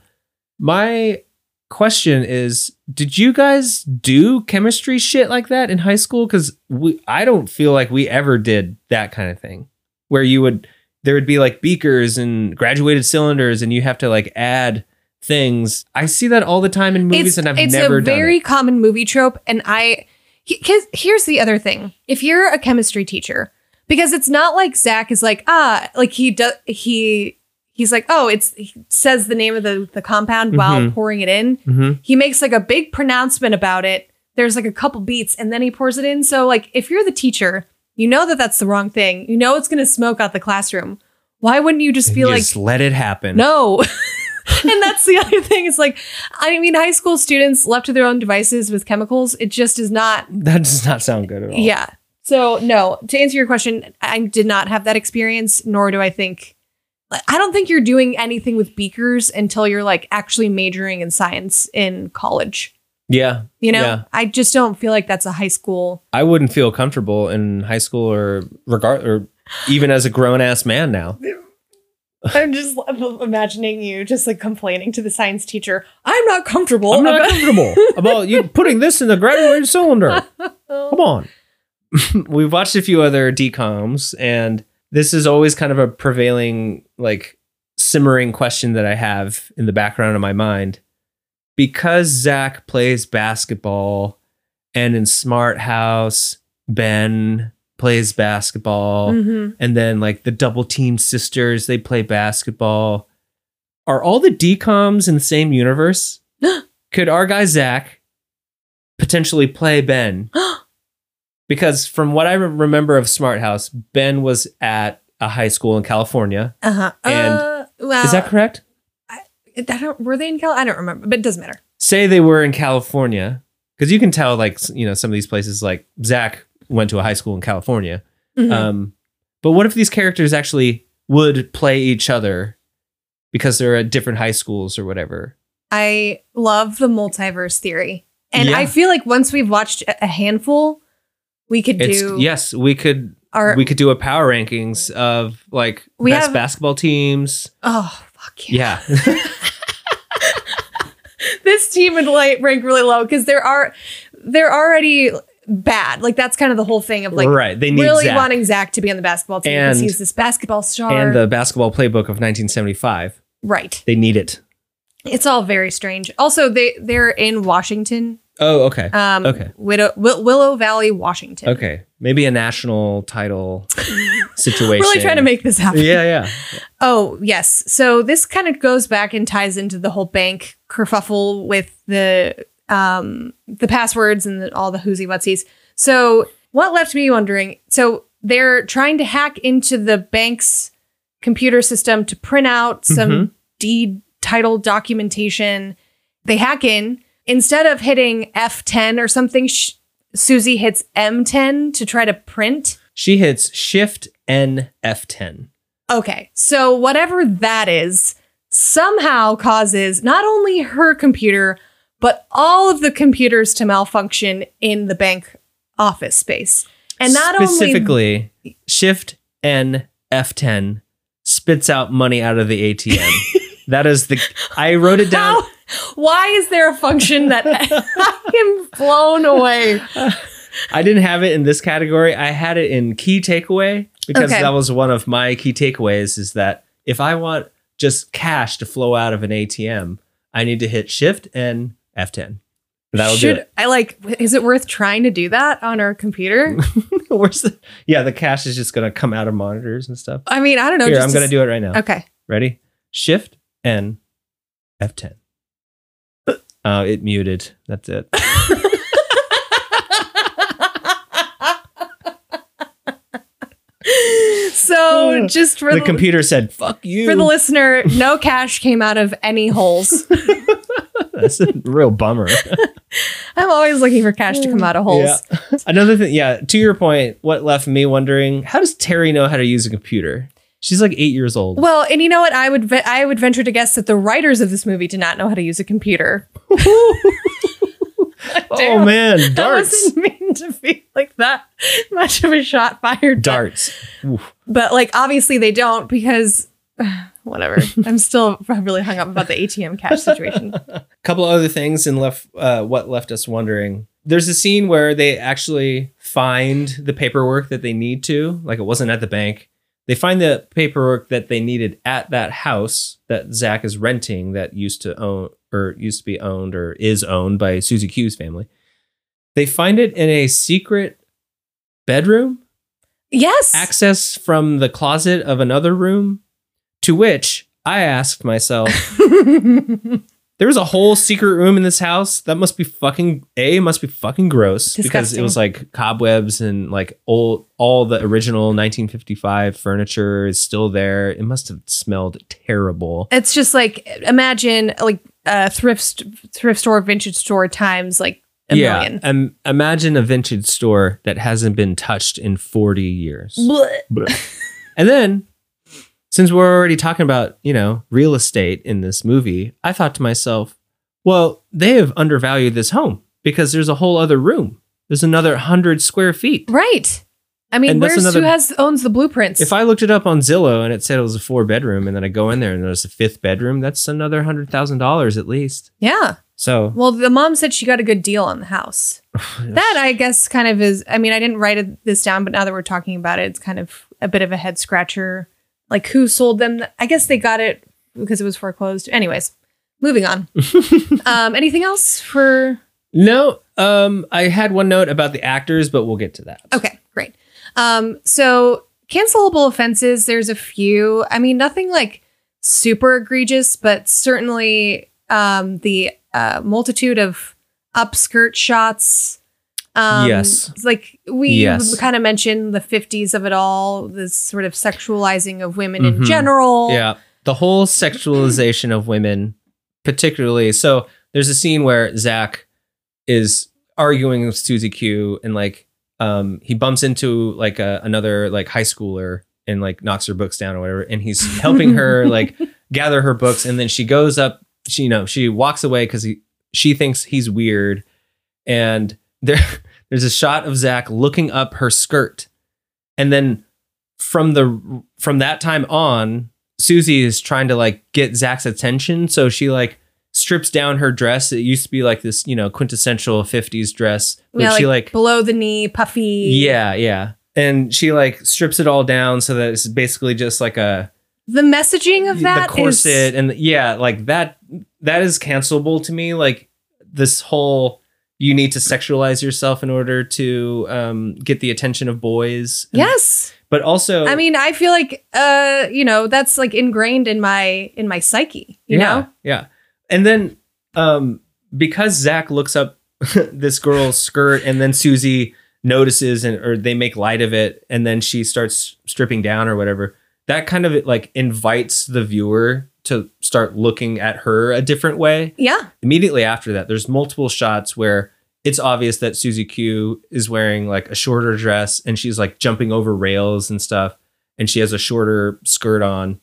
my question is did you guys do chemistry shit like that in high school because we i don't feel like we ever did that kind of thing where you would there would be like beakers and graduated cylinders and you have to like add things i see that all the time in movies it's, and i've it's never done. It's a very common movie trope and i because here's the other thing if you're a chemistry teacher because it's not like zach is like ah like he does he he's like oh it's he says the name of the, the compound while Mhm. pouring it in Mhm. he makes like a big pronouncement about it there's like a couple beats and then he pours it in so like if you're the teacher you know that that's the wrong thing you know it's going to smoke out the classroom why wouldn't you just And be you like just let it happen no. and that's the other thing. It's like, I mean, high school students left to their own devices with chemicals, it just is not. that does not sound good at all Yeah. So, no, to answer your question, I did not have that experience, nor do I think. I don't think you're doing anything with beakers until you're like actually majoring in science in college. yeah You know, Yeah. I just don't feel like that's a high school. I wouldn't feel comfortable in high school or regard or even as a grown ass man now. I'm just imagining you just like complaining to the science teacher. I'm not comfortable. I'm not about- comfortable about you putting this in the graduated cylinder. Come on. We've watched a few other DCOMs, and this is always kind of a prevailing, like, simmering question that I have in the background of my mind. Because Zach plays basketball, and in Smart House, Ben plays basketball, Mhm. and then like the double team sisters they play basketball are all the DCOMs in the same universe could our guy zach potentially play ben because from what i re- remember of smart house ben was at a high school in california Uh-huh. And uh, well, is that correct I don't, were they in Cal? I don't remember, but it doesn't matter. say they were in california because you can tell like you know some of these places like zach went to a high school in california Mhm. Um, but what if these characters actually would play each other because they're at different high schools or whatever? I love the multiverse theory. And Yeah. I feel like once we've watched a a handful, we could It's do yes, we could our we could do a power rankings of like We best have- basketball teams. oh fuck yeah. Yeah. this team would like rank really low because there are they're already bad. Like that's kind of the whole thing of like right. They need really Zach. wanting Zach to be on the basketball team because he's this basketball star. and the basketball playbook of 1975. right. They need it. It's all very strange. Also, they they're in Washington Oh, okay. Um, Okay. Widow, Will- Willow Valley, Washington. Okay. Maybe a national title situation. Really trying to make this happen. Yeah, yeah. Oh, yes. So this kind of goes back and ties into the whole bank kerfuffle with the um the passwords and the, all the whoozy whatsies. So what left me wondering? So they're trying to hack into the bank's computer system to print out some Mhm. deed title documentation. They hack in instead of hitting F10 or something. Sh- Susie hits M10 to try to print. She hits Shift N F10. Okay, so whatever that is somehow causes not only her computer, but all of the computers to malfunction in the bank office space. And not only specifically Shift N F10 spits out money out of the ATM. that is the I wrote it down. how, why is there a function that I am blown away? I didn't have it in this category. I had it in key takeaway because Okay. that was one of my key takeaways is that if I want just cash to flow out of an ATM, I need to hit Shift and F10. That'll Should do it. I like is it worth trying to do that on our computer? Where's the Yeah, the cash is just gonna come out of monitors and stuff. I mean, I don't know. Here, I'm to gonna s- do it right now. Okay. Ready? Shift and F10. Oh, uh, it muted. That's it. So just for the the, computer said, "Fuck you." for the listener, no cash came out of any holes. That's a real bummer. I'm always looking for cash to come out of holes. Yeah. Another thing, yeah, to your point, what left me wondering, how does Terry know how to use a computer? She's like 8 years old. Well, and you know what? I would ve- I would venture to guess that the writers of this movie did not know how to use a computer. oh man, darts. darts. wasn't mean to be like that much of a shot fired. Darts. Oof. But like obviously they don't because whatever. I'm still really hung up about the ATM cash situation. A couple other things and left uh, what left us wondering. There's a scene where they actually find the paperwork that they need to, like it wasn't at the bank. They find the paperwork that they needed at that house that Zach is renting that used to own or used to be owned or is owned by Susie Q's family. They find it in a secret bedroom, Yes. access from the closet of another room, to which I asked myself, there was a whole secret room in this house. That must be fucking a must be fucking gross because it was like cobwebs and like old all the original 1955 furniture is still there. It must have smelled terrible. it's just like imagine like uh thrift thrift store vintage store times like a yeah, million. um, imagine a vintage store that hasn't been touched in 40 years. Blech. And then, since we're already talking about, you know, real estate in this movie, I thought to myself, well, they have undervalued this home because there's a whole other room. There's another 100 square feet. Right. I mean, And that's where's another- who has owns the blueprints? If I looked it up on Zillow and it said it was a four bedroom, and then I go in there and there's a fifth bedroom, that's another $100,000 at least. yeah. So, Well, the mom said she got a good deal on the house. That I guess kind of is. I mean, I didn't write it, this down, but now that we're talking about it, it's kind of a bit of a head scratcher. Like who sold them? I guess they got it because it was foreclosed. Anyways, moving on. um, anything else for? no, um, I had one note about the actors, but we'll get to that. Okay, great. Um, so cancelable offenses. There's a few. I mean, nothing like super egregious, but certainly um, the uh, multitude of upskirt shots. Um, Yes. like we Yes. kind of mentioned the 50s of it all, this sort of sexualizing of women in Mhm. general. Yeah. The whole sexualization of women, particularly. So there's a scene where Zach is arguing with Susie Q and like um he bumps into like a, another like high schooler and like knocks her books down or whatever. And he's helping her like gather her books. And then she goes up, she you know, she walks away because he she thinks he's weird. And there there's a shot of Zach looking up her skirt. And then from the from that time on, Susie is trying to like get Zach's attention. So she like strips down her dress. It used to be like this, you know, quintessential 50s dress. But Yeah, she like below the knee, puffy. Yeah, yeah. And she like strips it all down so that it's basically just like a The messaging of that the corset is- and yeah, like that that is cancelable to me. Like this whole you need to sexualize yourself in order to um, get the attention of boys. And- Yes. but also, I mean, I feel like uh, you know, that's like ingrained in my in my psyche, you yeah, know? yeah. And then um, because Zach looks up this girl's skirt, and then Susie notices, and or they make light of it, and then she starts stripping down or whatever. That kind of like invites the viewer to start looking at her a different way. Yeah. immediately after that, there's multiple shots where it's obvious that Susie Q is wearing like a shorter dress and she's like jumping over rails and stuff, and she has a shorter skirt on,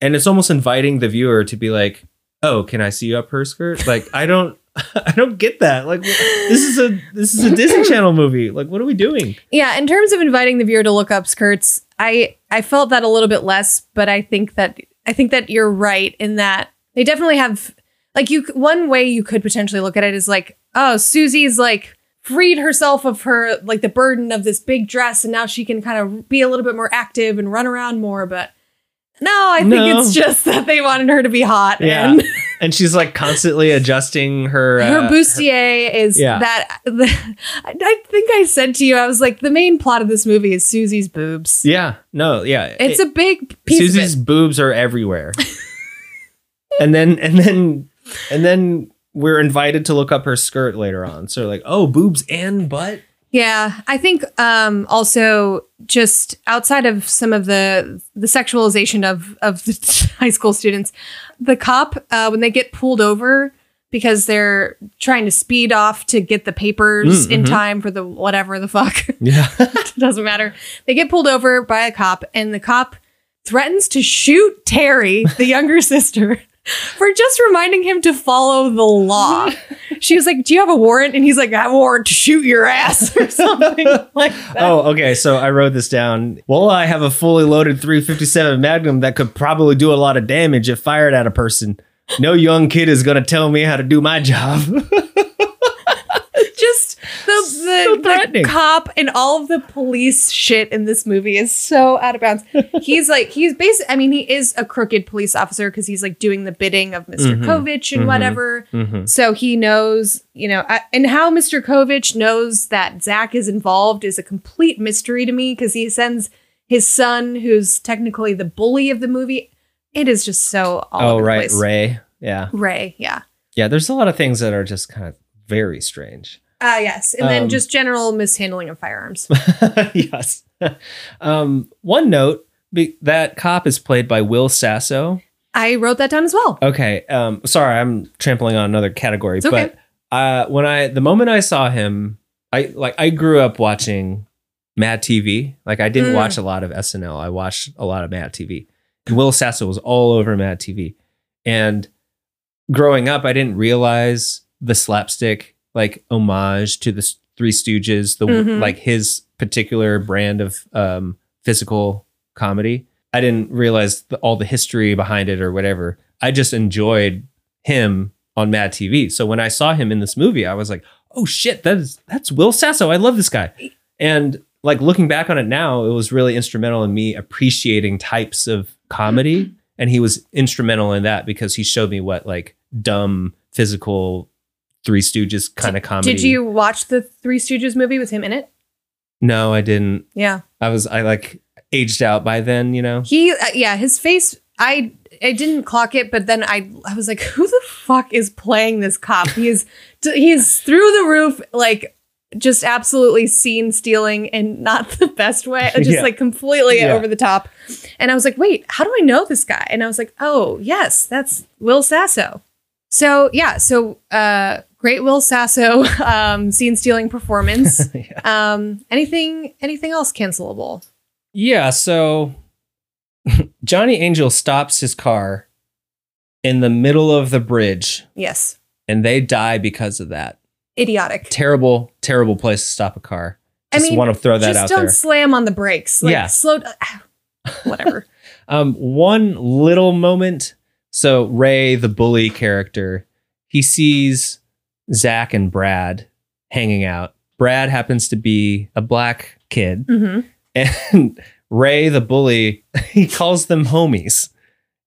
and it's almost inviting the viewer to be like, "Oh, can I see you up her skirt?" Like, I don't, I don't get that. Like, this is a this is a Disney Channel movie. Like, what are we doing? Yeah, in terms of inviting the viewer to look up skirts, I I felt that a little bit less, but I think that I think that you're right in that they definitely have like you one way you could potentially look at it is like, oh, Susie's like freed herself of her like the burden of this big dress and now she can kind of be a little bit more active and run around more, but no, I think No. it's just that they wanted her to be hot Yeah, and and she's like constantly adjusting her her uh, bustier is Yeah. that the, I, I think I said to you, I was like, the main plot of this movie is Susie's boobs. Yeah, no, yeah. It's It- a big piece Susie's of it. boobs are everywhere. and then and then and then we're invited to look up her skirt later on. So like, oh, boobs and butt. Yeah, I think um, also just outside of some of the the sexualization of of the high school students, the cop uh, when they get pulled over because they're trying to speed off to get the papers Mm, in mhm. time for the whatever the fuck. Yeah. it doesn't matter. They get pulled over by a cop, and the cop threatens to shoot Terry, the younger sister, for just reminding him to follow the law. she was like, "Do you have a warrant?" And he's like, "I have a warrant to shoot your ass" or something like that. oh, okay. So I wrote this down. Well, I have a fully loaded 357 Magnum that could probably do a lot of damage if fired at a person. No young kid is gonna tell me how to do my job. The the, the cop and all of the police shit in this movie is so out of bounds. he's like he's basically. I mean, he is a crooked police officer because he's like doing the bidding of mister Mhm. Kovich and Mhm. whatever. Mhm. So he knows, you know, and how Mr. Kovich knows that Zach is involved is a complete mystery to me because he sends his son, who's technically the bully of the movie. It is just so all oh, right, place. Ray. Yeah, Ray, yeah. yeah. There's a lot of things that are just kind of very strange. Ah, yes. And then Um, just general mishandling of firearms. yes. um, one note: be- that cop is played by Will Sasso. I wrote that down as well. Okay. Um, sorry, I'm trampling on another category, It's okay. but uh, when I the moment I saw him, I like I grew up watching Mad TV. Like I didn't Mm. watch a lot of SNL. I watched a lot of Mad TV. And Will Sasso was all over Mad TV. And growing up, I didn't realize the slapstick like homage to the Three Stooges, the Mhm. like his particular brand of um, physical comedy. I didn't realize the, all the history behind it or whatever. I just enjoyed him on Mad TV. So when I saw him in this movie, I was like, "Oh shit, that is that's Will Sasso. I love this guy." And like looking back on it now, it was really instrumental in me appreciating types of comedy, and he was instrumental in that because he showed me what like dumb physical Three Stooges kind of comedy. Did you watch the Three Stooges movie with him in it? No, I didn't. Yeah. I was I like aged out by then, you know. He, uh, yeah, his face, I, I didn't clock it, but then I, I was like, who the fuck is playing this cop? He is, he is through the roof, like just absolutely scene stealing and not the best way, just Yeah. like completely Yeah. over the top. And I was like, wait, how do I know this guy? And I was like, oh yes, that's Will Sasso. So yeah, so uh, great Will Sasso um, scene stealing performance. yeah. um, anything, anything else cancelable? Yeah, so Johnny Angel stops his car in the middle of the bridge Yes, and they die because of that. idiotic. Terrible, terrible place to stop a car. I Just mean, want to throw that out there. just out don't there. slam on the brakes. Like, Yeah. slow. d- whatever. Um, one little moment. So Ray, the bully character, he sees Zach and Brad hanging out. Brad happens to be a black kid, hmm and Ray, the bully, he calls them homies.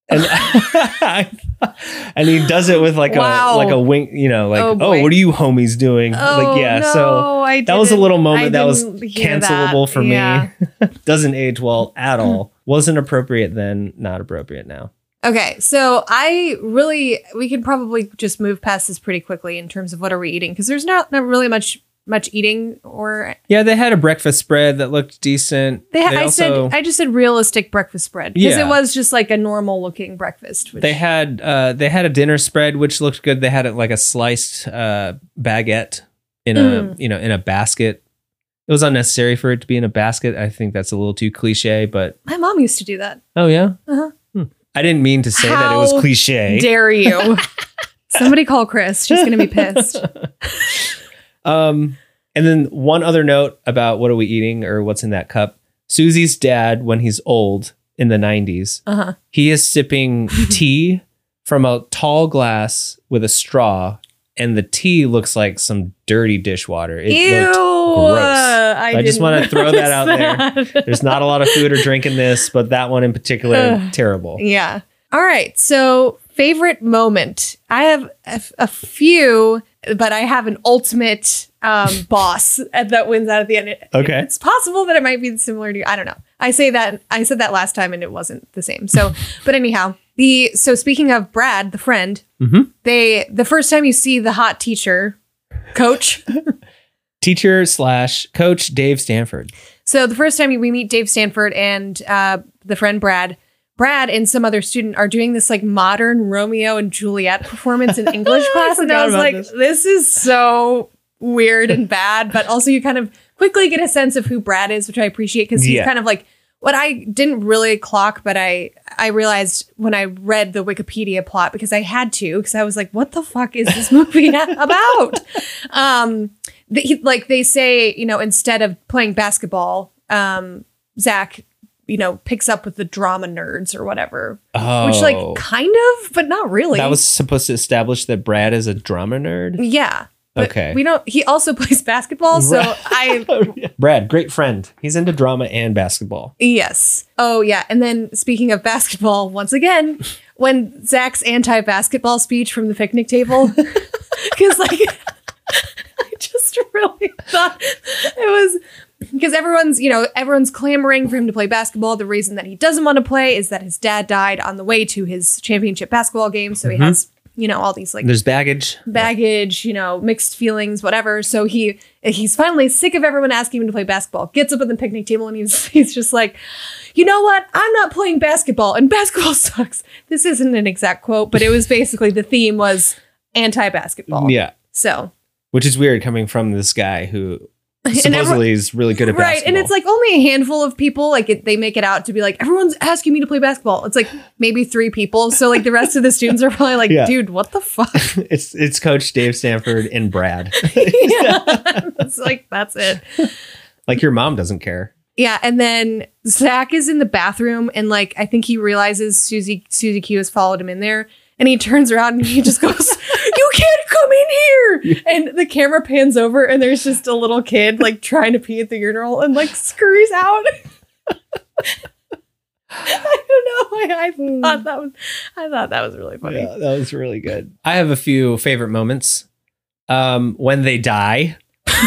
And, and he does it with like Wow. a like a wink, you know, like Oh, oh, what are you homies doing? like yeah, no, so I that was a little moment that was cancelable that. for Yeah. me. Doesn't age well at all. Wasn't appropriate then, not appropriate now. Okay, so I really we could probably just move past this pretty quickly in terms of what are we eating because there's not not really much much eating or Yeah, they had a breakfast spread that looked decent. they, I also- said I just said realistic breakfast spread because Yeah. it was just like a normal looking breakfast. Which, They had uh, they had a dinner spread which looked good. They had it like a sliced uh, baguette in a Mm. you know in a basket. It was unnecessary for it to be in a basket. I think that's a little too cliche, but my mom used to do that. oh yeah, Uh-huh. I didn't mean to say that it was How cliche. Dare you? Somebody call Chris. She's gonna be pissed. Um, and then one other note about what are we eating or what's in that cup. Susie's dad, when he's old in the 90s, Uh huh. he is sipping tea from a tall glass with a straw, and the tea looks like some dirty dishwater. It Ew! looked gross. I, I just wanna throw that out that. There's not a lot of food or drink in this, but that one in particular, terrible. Yeah. All right. So, favorite moment. I have a, f- a few, but I have an ultimate um, boss that wins out at the end. Okay. It's possible that it might be similar to. I don't know. I say that I said that last time and it wasn't the same. So, but anyhow, the so speaking of Brad, the friend, Mhm. they the first time you see the hot teacher, coach. Teacher slash coach Dave Stanford. So the first time we meet Dave Stanford and uh, the friend Brad, Brad and some other student are doing this like modern Romeo and Juliet performance in English class, and I was like, this. this. is so weird and bad. But also, you kind of quickly get a sense of who Brad is, which I appreciate because he's Yeah. kind of like what I didn't really clock, but I I realized when I read the Wikipedia plot because I had to because I was like, what the fuck is this movie about? um, the, like they say, you know, instead of playing basketball, um, Zach, you know, picks up with the drama nerds or whatever, Oh, which like kind of, but not really. that was supposed to establish that Brad is a drama nerd. yeah. But Okay. We don't. He also plays basketball, so I oh, Brad, great friend. He's into drama and basketball. Yes. Oh, yeah. And then speaking of basketball, once again, when Zach's anti basketball speech from the picnic table, because like, I just really thought it was because everyone's, you know, everyone's clamoring for him to play basketball. The reason that he doesn't want to play is that his dad died on the way to his championship basketball game. So he mm-hmm. has, you know, all these like There's baggage. baggage, you know, mixed feelings, whatever. So he he's finally sick of everyone asking him to play basketball. Gets up at the picnic table and he's he's just like, you know what? I'm not playing basketball, and basketball sucks. This isn't an exact quote, but it was basically the theme was anti-basketball. Yeah. So Which is weird coming from this guy who supposedly everyone- is really good at basketball. right, basketball. and it's like only a handful of people. Like it, they make it out to be like everyone's asking me to play basketball. It's like maybe three people. So like the rest of the students are probably like, Yeah. dude, what the fuck? it's it's Coach Dave Stanford and Brad. yeah. it's like that's it. like your mom doesn't care. Yeah, and then Zach is in the bathroom, and like I think he realizes Susie Susie Q has followed him in there, and he turns around and he just goes, "You can't come in here!" And the camera pans over, and there's just a little kid like trying to pee at the urinal and like scurries out. I don't know. I, I thought that was I thought that was really funny. Yeah, that was really good. I have a few favorite moments. Um, when they die. it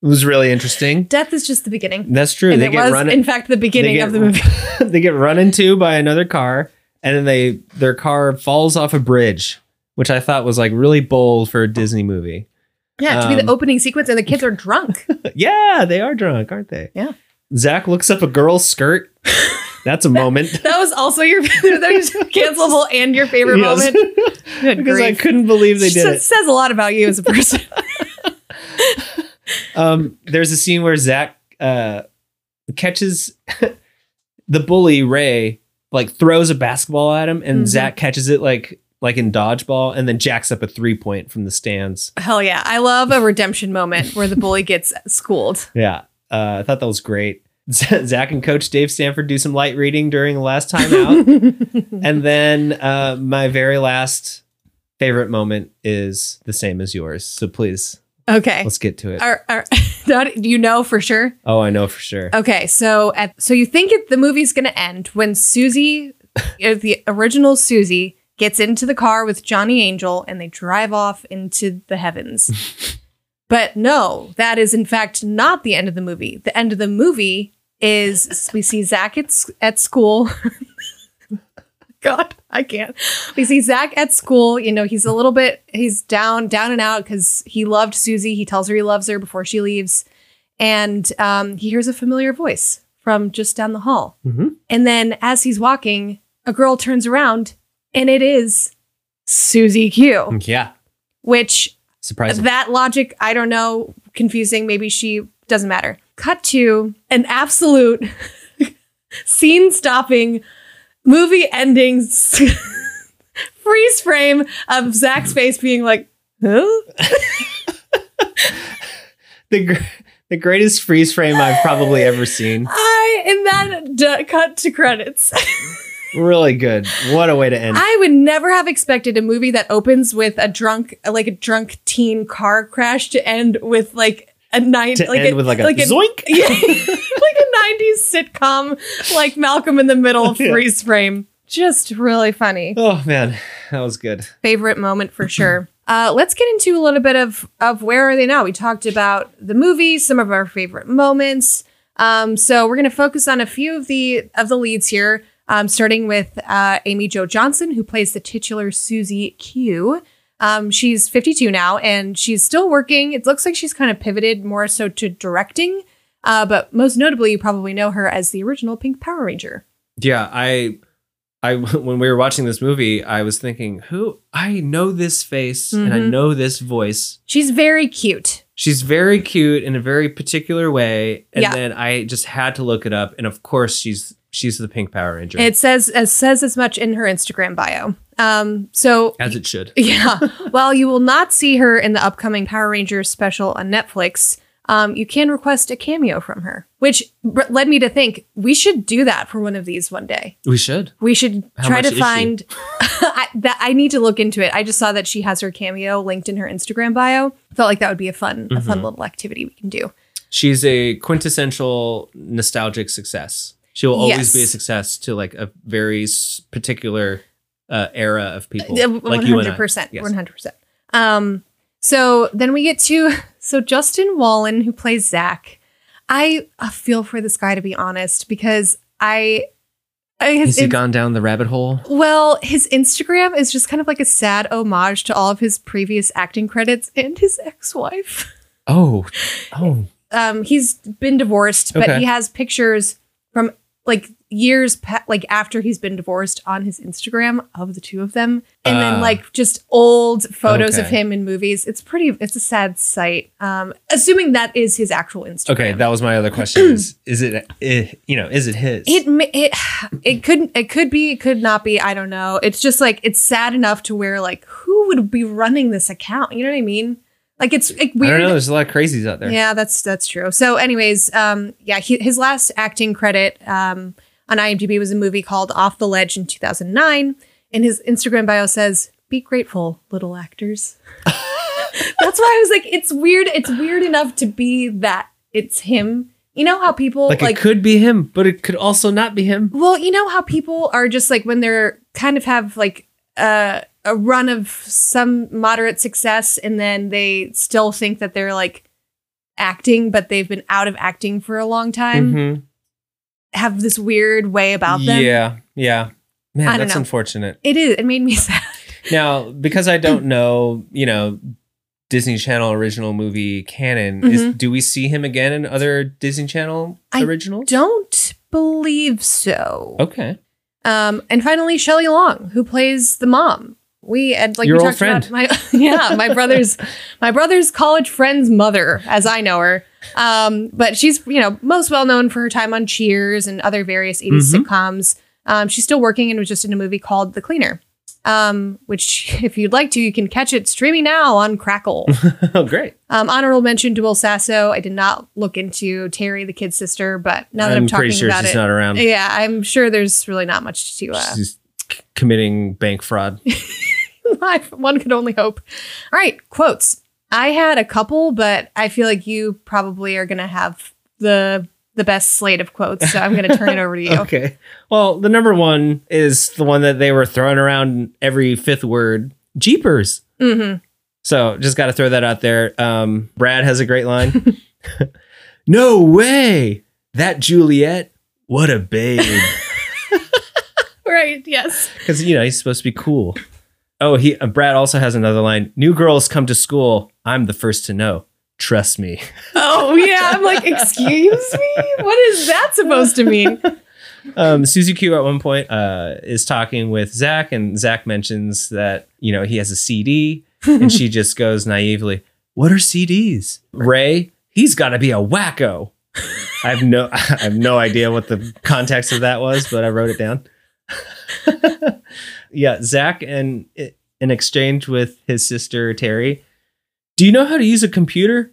was really interesting. Death is just the beginning, That's true. and they it get was run in fact the beginning get- of the movie. they get run into by another car and then they their car falls off a bridge, which I thought was like really bold for a Disney movie. Yeah, to be Um, the opening sequence, and the kids are drunk. yeah, they are drunk, aren't they? Yeah. Zach looks up a girl's skirt. That's a moment. That was also your that was cancelable and your favorite Yes. moment. Good because I couldn't believe they did it. Says a lot about you as a person. Um, there's a scene where Zach uh, catches the bully Ray, like throws a basketball at him, and Mhm. Zach catches it like like in dodgeball, and then jacks up a three point from the stands. Hell yeah. I love a redemption moment where the bully gets schooled. Yeah, uh, I thought that was great. Zach and Coach Dave Stanford do some light reading during the last time out, and then uh, my very last favorite moment is the same as yours. So please, Okay. let's get to it. Are, are, not, you know for sure? Oh, I know for sure. Okay, so at so you think it, the movie's gonna end when Susie uh, the original Susie gets into the car with Johnny Angel and they drive off into the heavens. but no, that is in fact not the end of the movie. The end of the movie is we see Zach at, at school. God, I can't. We see Zach at school. You know, he's a little bit, he's down, down and out because he loved Susie. He tells her he loves her before she leaves. And um, he hears a familiar voice from just down the hall. Mhm. And then as he's walking, a girl turns around and it is Susie Q, Yeah. which Surprising. that logic, I don't know, confusing. Maybe she doesn't matter. Cut to an absolute scene stopping, movie ending freeze frame of Zach's face being like, huh? the gr- the greatest freeze frame I've probably ever seen. I, and then d- cut to credits. Really good. What a way to end. I would never have expected a movie that opens with a drunk, like a drunk teen car crash to end with like a nine, to like end a, with like a like zoink. yeah, like a 90s sitcom, like Malcolm in the Middle Yeah. freeze frame. Just really funny. Oh man, that was good. Favorite moment for sure. Uh, let's get into a little bit of of where are they now. We talked about the movie, some of our favorite moments. Um, so we're going to focus on a few of the of the leads here. Um, starting with uh, Amy Jo Johnson, who plays the titular Susie Q. Um, she's 52 now, and she's still working. It looks like she's kind of pivoted more so to directing. Uh, but most notably, you probably know her as the original Pink Power Ranger. Yeah, I I when we were watching this movie, I was thinking, who I know this face and I Mhm. know this voice. She's very cute. She's very cute in a very particular way, and Yeah. then I just had to look it up, and of course, she's she's the Pink Power Ranger, It says as says as much in her Instagram bio. Um, so as it should. yeah, while you will not see her in the upcoming Power Rangers special on Netflix, um, you can request a cameo from her, which br- led me to think we should do that for one of these one day. We should. We should How try to find I, that. I need to look into it. I just saw that she has her cameo linked in her Instagram bio. Felt like that would be a fun, a Mm-hmm. fun little activity we can do. She's a quintessential nostalgic success. She will always Yes. be a success to like a very particular uh, era of people, Yeah, like you and I. 100%. Yes. 100%. Um, so then we get to, so Justin Whalin, who plays Zach. I uh, feel for this guy, to be honest, because I, I Has he gone down the rabbit hole? well, his Instagram is just kind of like a sad homage to all of his previous acting credits and his ex-wife. Oh, oh, Um, he's been divorced, but Okay. he has pictures from like years pa- like after he's been divorced on his Instagram of the two of them, and Ah. then like just old photos of him in movies. It's pretty. It's a sad sight. Um, assuming that is his actual Instagram. okay. That was my other question. is is it, eh, you know, is it his? It it it could it could be it could not be I don't know. It's just like it's sad enough to where like who would be running this account? You know what I mean? Like it's like, I weird. don't know. There's a lot of crazies out there. Yeah, that's that's true. So, anyways, um, yeah, he, his last acting credit um, on IMDb was a movie called Off the Ledge in 2009, and his Instagram bio says, "Be grateful, little actors." that's why I was like, it's weird. It's weird enough to be that it's him. You know how people Like, like, it could be him, but it could also not be him. well, you know how people are just like when they're kind of have like a a run of some moderate success and then they still think that they're like acting, but they've been out of acting for a long time. Mhm. Have this weird way about them. Yeah, yeah. Man, that's know. unfortunate. It is. It made me sad. Now, because I don't know, you know, Disney Channel original movie canon, is, do we see him again in other Disney Channel originals I? Don't believe so. Okay. Um, and finally, Shelley Long, who plays the mom. We had like Your we talked about my yeah my brother's my brother's college friend's mother, as I know her. Um, but she's you know most well known for her time on Cheers and other various 80s Mhm. sitcoms. Um, she's still working and was just in a movie called The Cleaner. Um, which if you'd like to, you can catch it streaming now on Crackle. oh, great. Um, honorable mention to Will Sasso. I did not look into Terry, the kid's sister, but now that I'm, I'm talking sure about she's it, not around. yeah, I'm sure there's really not much to. Uh, She's committing bank fraud. one could only hope. All right, quotes. I had a couple, but I feel like you probably are gonna have the the best slate of quotes, so I'm going to turn it over to you. Okay. Well, the number one is the one that they were throwing around every fifth word Jeepers. hmm So just got to throw that out there. Um, Brad has a great line. no way. That Juliet, what a babe. Right. Yes. Because, you know, he's supposed to be cool. Oh, he uh, Brad also has another line. New girls come to school. I'm the first to know. Trust me. Oh yeah. I'm like, excuse me. What is that supposed to mean? Um, Susie Q at one point uh, is talking with Zach, and Zach mentions that you know he has a CD, and she just goes naively, "What are CDs?" Ray, he's got to be a wacko. I have no, I have no idea what the context of that was, but I wrote it down. Yeah, Zach, and in exchange with his sister Terry, do you know how to use a computer?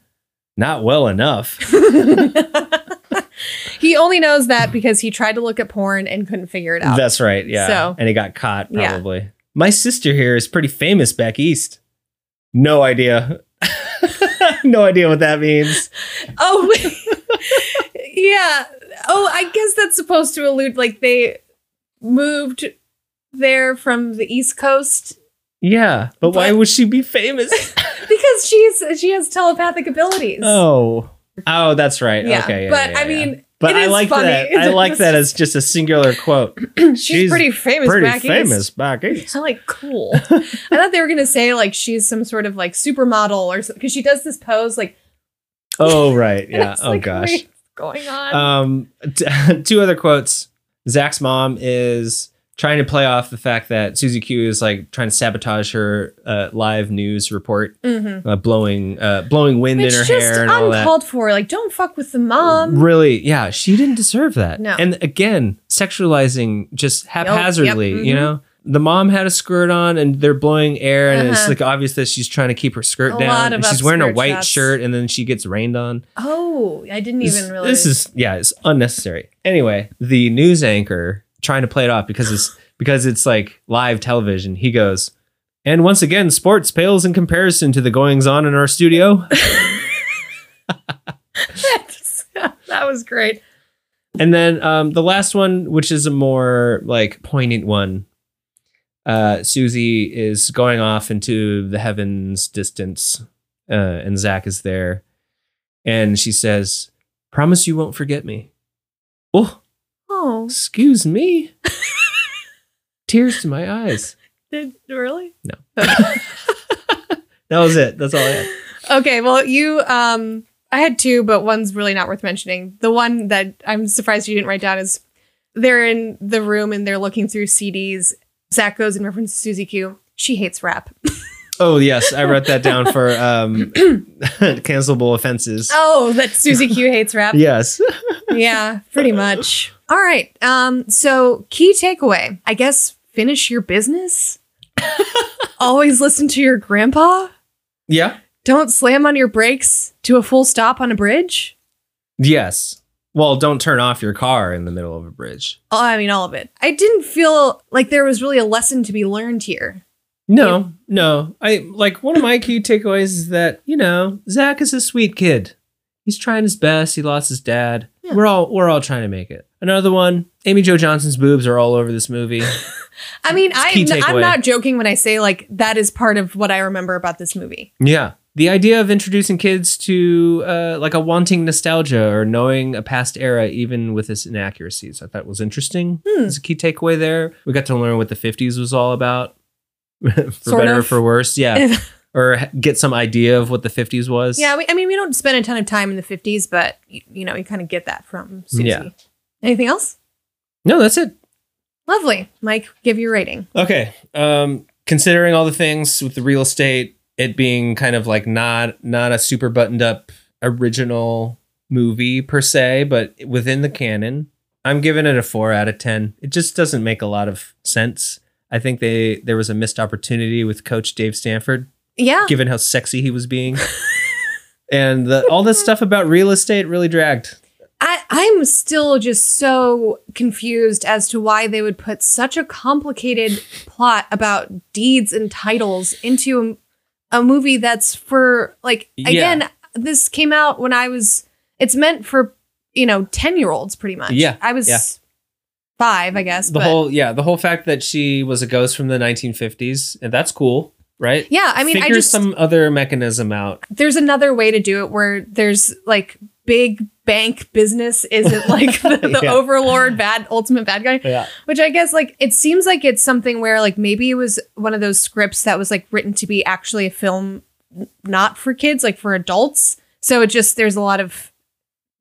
Not well enough. he only knows that because he tried to look at porn and couldn't figure it out. That's right. Yeah. So- and he got caught Yeah. probably. My sister here is pretty famous back east. No idea. no idea what that means. oh, yeah. Oh, I guess that's supposed to allude like they moved there from the East Coast Yeah, but, why would she be famous? because she's she has telepathic abilities. oh. Oh, that's right. Yeah, Okay. yeah, but yeah, I mean, but I like funny. that. I like It's that just- as just a singular quote. she's, pretty famous. Pretty back famous East. back east. I'm like, cool. I thought they were gonna say like she's some sort of like supermodel or because she does this pose like. Oh right. Yeah. Oh like, gosh. what's going on? Um, t- two other quotes. Zach's mom is trying to play off the fact that Susie Q is like trying to sabotage her uh, live news report, mm-hmm. uh, blowing uh, blowing wind It's in her hair and all that. uncalled for. Like, don't fuck with the mom. Really, yeah, she didn't deserve that. No. And again, sexualizing just haphazardly, yep, you mhm. know. The mom had a skirt on and they're blowing air, and it's Uh-huh. like obvious that she's trying to keep her skirt A down. and she's wearing a white shots. shirt, and then she gets rained on. Oh, I didn't This, even realize. this is yeah, it's unnecessary. Anyway, the news anchor trying to play it off because it's because it's like live television. He goes, and once again, sports pales in comparison to the goings on in our studio. that was great. and then um, the last one, which is a more like poignant one. Uh, Susie is going off into the heavens distance, uh, and Zach is there, and she says, "Promise you won't forget me." Oh, Oh, excuse me. Tears to my eyes. did really? No. That was it. That's all I had. Okay, well, you um I had two, but one's really not worth mentioning. The one that I'm surprised you didn't write down is they're in the room and they're looking through CDs. Zach goes in reference to Susie Q. She hates rap. Oh yes, I wrote that down for um, cancelable offenses. Oh, that Susie Q hates rap. Yes. yeah, pretty much. All right. Um, so key takeaway. I guess finish your business. Always listen to your grandpa. Yeah. Don't slam on your brakes to a full stop on a bridge. Yes. Well, don't turn off your car in the middle of a bridge. Oh, I mean, all of it. I didn't feel like there was really a lesson to be learned here. No, no. I like one of my key takeaways is that you know Zach is a sweet kid. He's trying his best. He lost his dad. Yeah. We're all we're all trying to make it. Another one. Amy Jo Johnson's boobs are all over this movie. I mean, I'm takeaway. not joking when I say like that is part of what I remember about this movie. Yeah. The idea of introducing kids to uh, like a wanting nostalgia or knowing a past era, even with its inaccuracies, I thought was interesting. Hmm. It's a key takeaway there. We got to learn what the 50s was all about, for Sort better or of. for worse. Yeah. or h- get some idea of what the 50s was. Yeah, we, I mean, we don't spend a ton of time in the 50s, but you, you know, you kind of get that from Susie. Yeah. Anything else? No, that's it. Lovely. Mike, give your rating. Okay. Um, considering all the things with the real estate, it being kind of like not not a super buttoned up original movie per se, but within the canon, I'm giving it a four out of ten. It just doesn't make a lot of sense. I think they there was a missed opportunity with Coach Dave Stanford, Yeah. given how sexy he was being. and the, all this stuff about real estate really dragged. I, I'm still just so confused as to why they would put such a complicated plot about deeds and titles into a, a movie that's for like Yeah. again this came out when I was it's meant for you know, 10 year olds pretty much. Yeah, I was yeah. five, I guess. the but whole yeah, the whole fact that she was a ghost from the 1950s, and that's cool, right? yeah, I mean, I just, some other mechanism out. there's another way to do it where there's like big bank business isn't like the, the Yeah. overlord bad ultimate bad guy Yeah. which i guess like it seems like it's something where like maybe it was one of those scripts that was like written to be actually a film not for kids like for adults so it just there's a lot of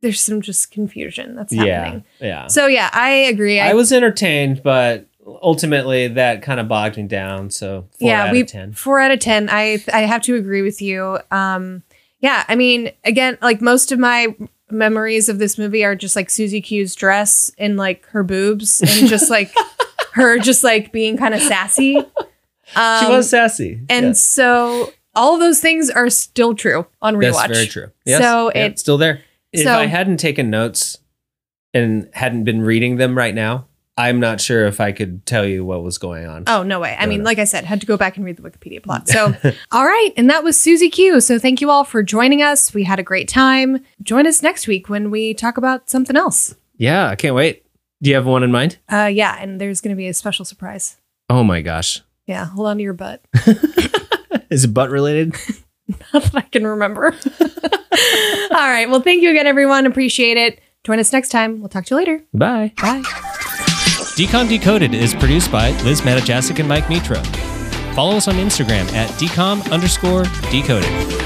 there's some just confusion that's Yeah. happening Yeah. so yeah i agree I was entertained, but ultimately that kind of bogged me down. So four yeah out we of ten. four out of ten i i have to agree with you um yeah i mean again like most of my memories of this movie are just like susie q's dress and like her boobs and just like her just like being kind of sassy um, she was sassy, and Yes. so all of those things are still true on rewatch That's very true. Yes. So yeah, it- it's still there. If so- I hadn't taken notes and hadn't been reading them right now, I'm not sure if I could tell you what was going on. Oh, no way. I No, mean, no. like I said, had to go back and read the Wikipedia plot. So, all right. And that was Susie Q. So, thank you all for joining us. We had a great time. Join us next week when we talk about something else. Yeah, I can't wait. Do you have one in mind? Uh, yeah. And there's going to be a special surprise. Oh my gosh. Yeah. Hold on to your butt. Is it butt related? Not that I can remember. all right. Well, thank you again, everyone. Appreciate it. Join us next time. We'll talk to you later. Bye. Bye. DCOM Decoded is produced by Liz Matajasic and Mike Nitro. Follow us on Instagram at DCOM underscore decoded.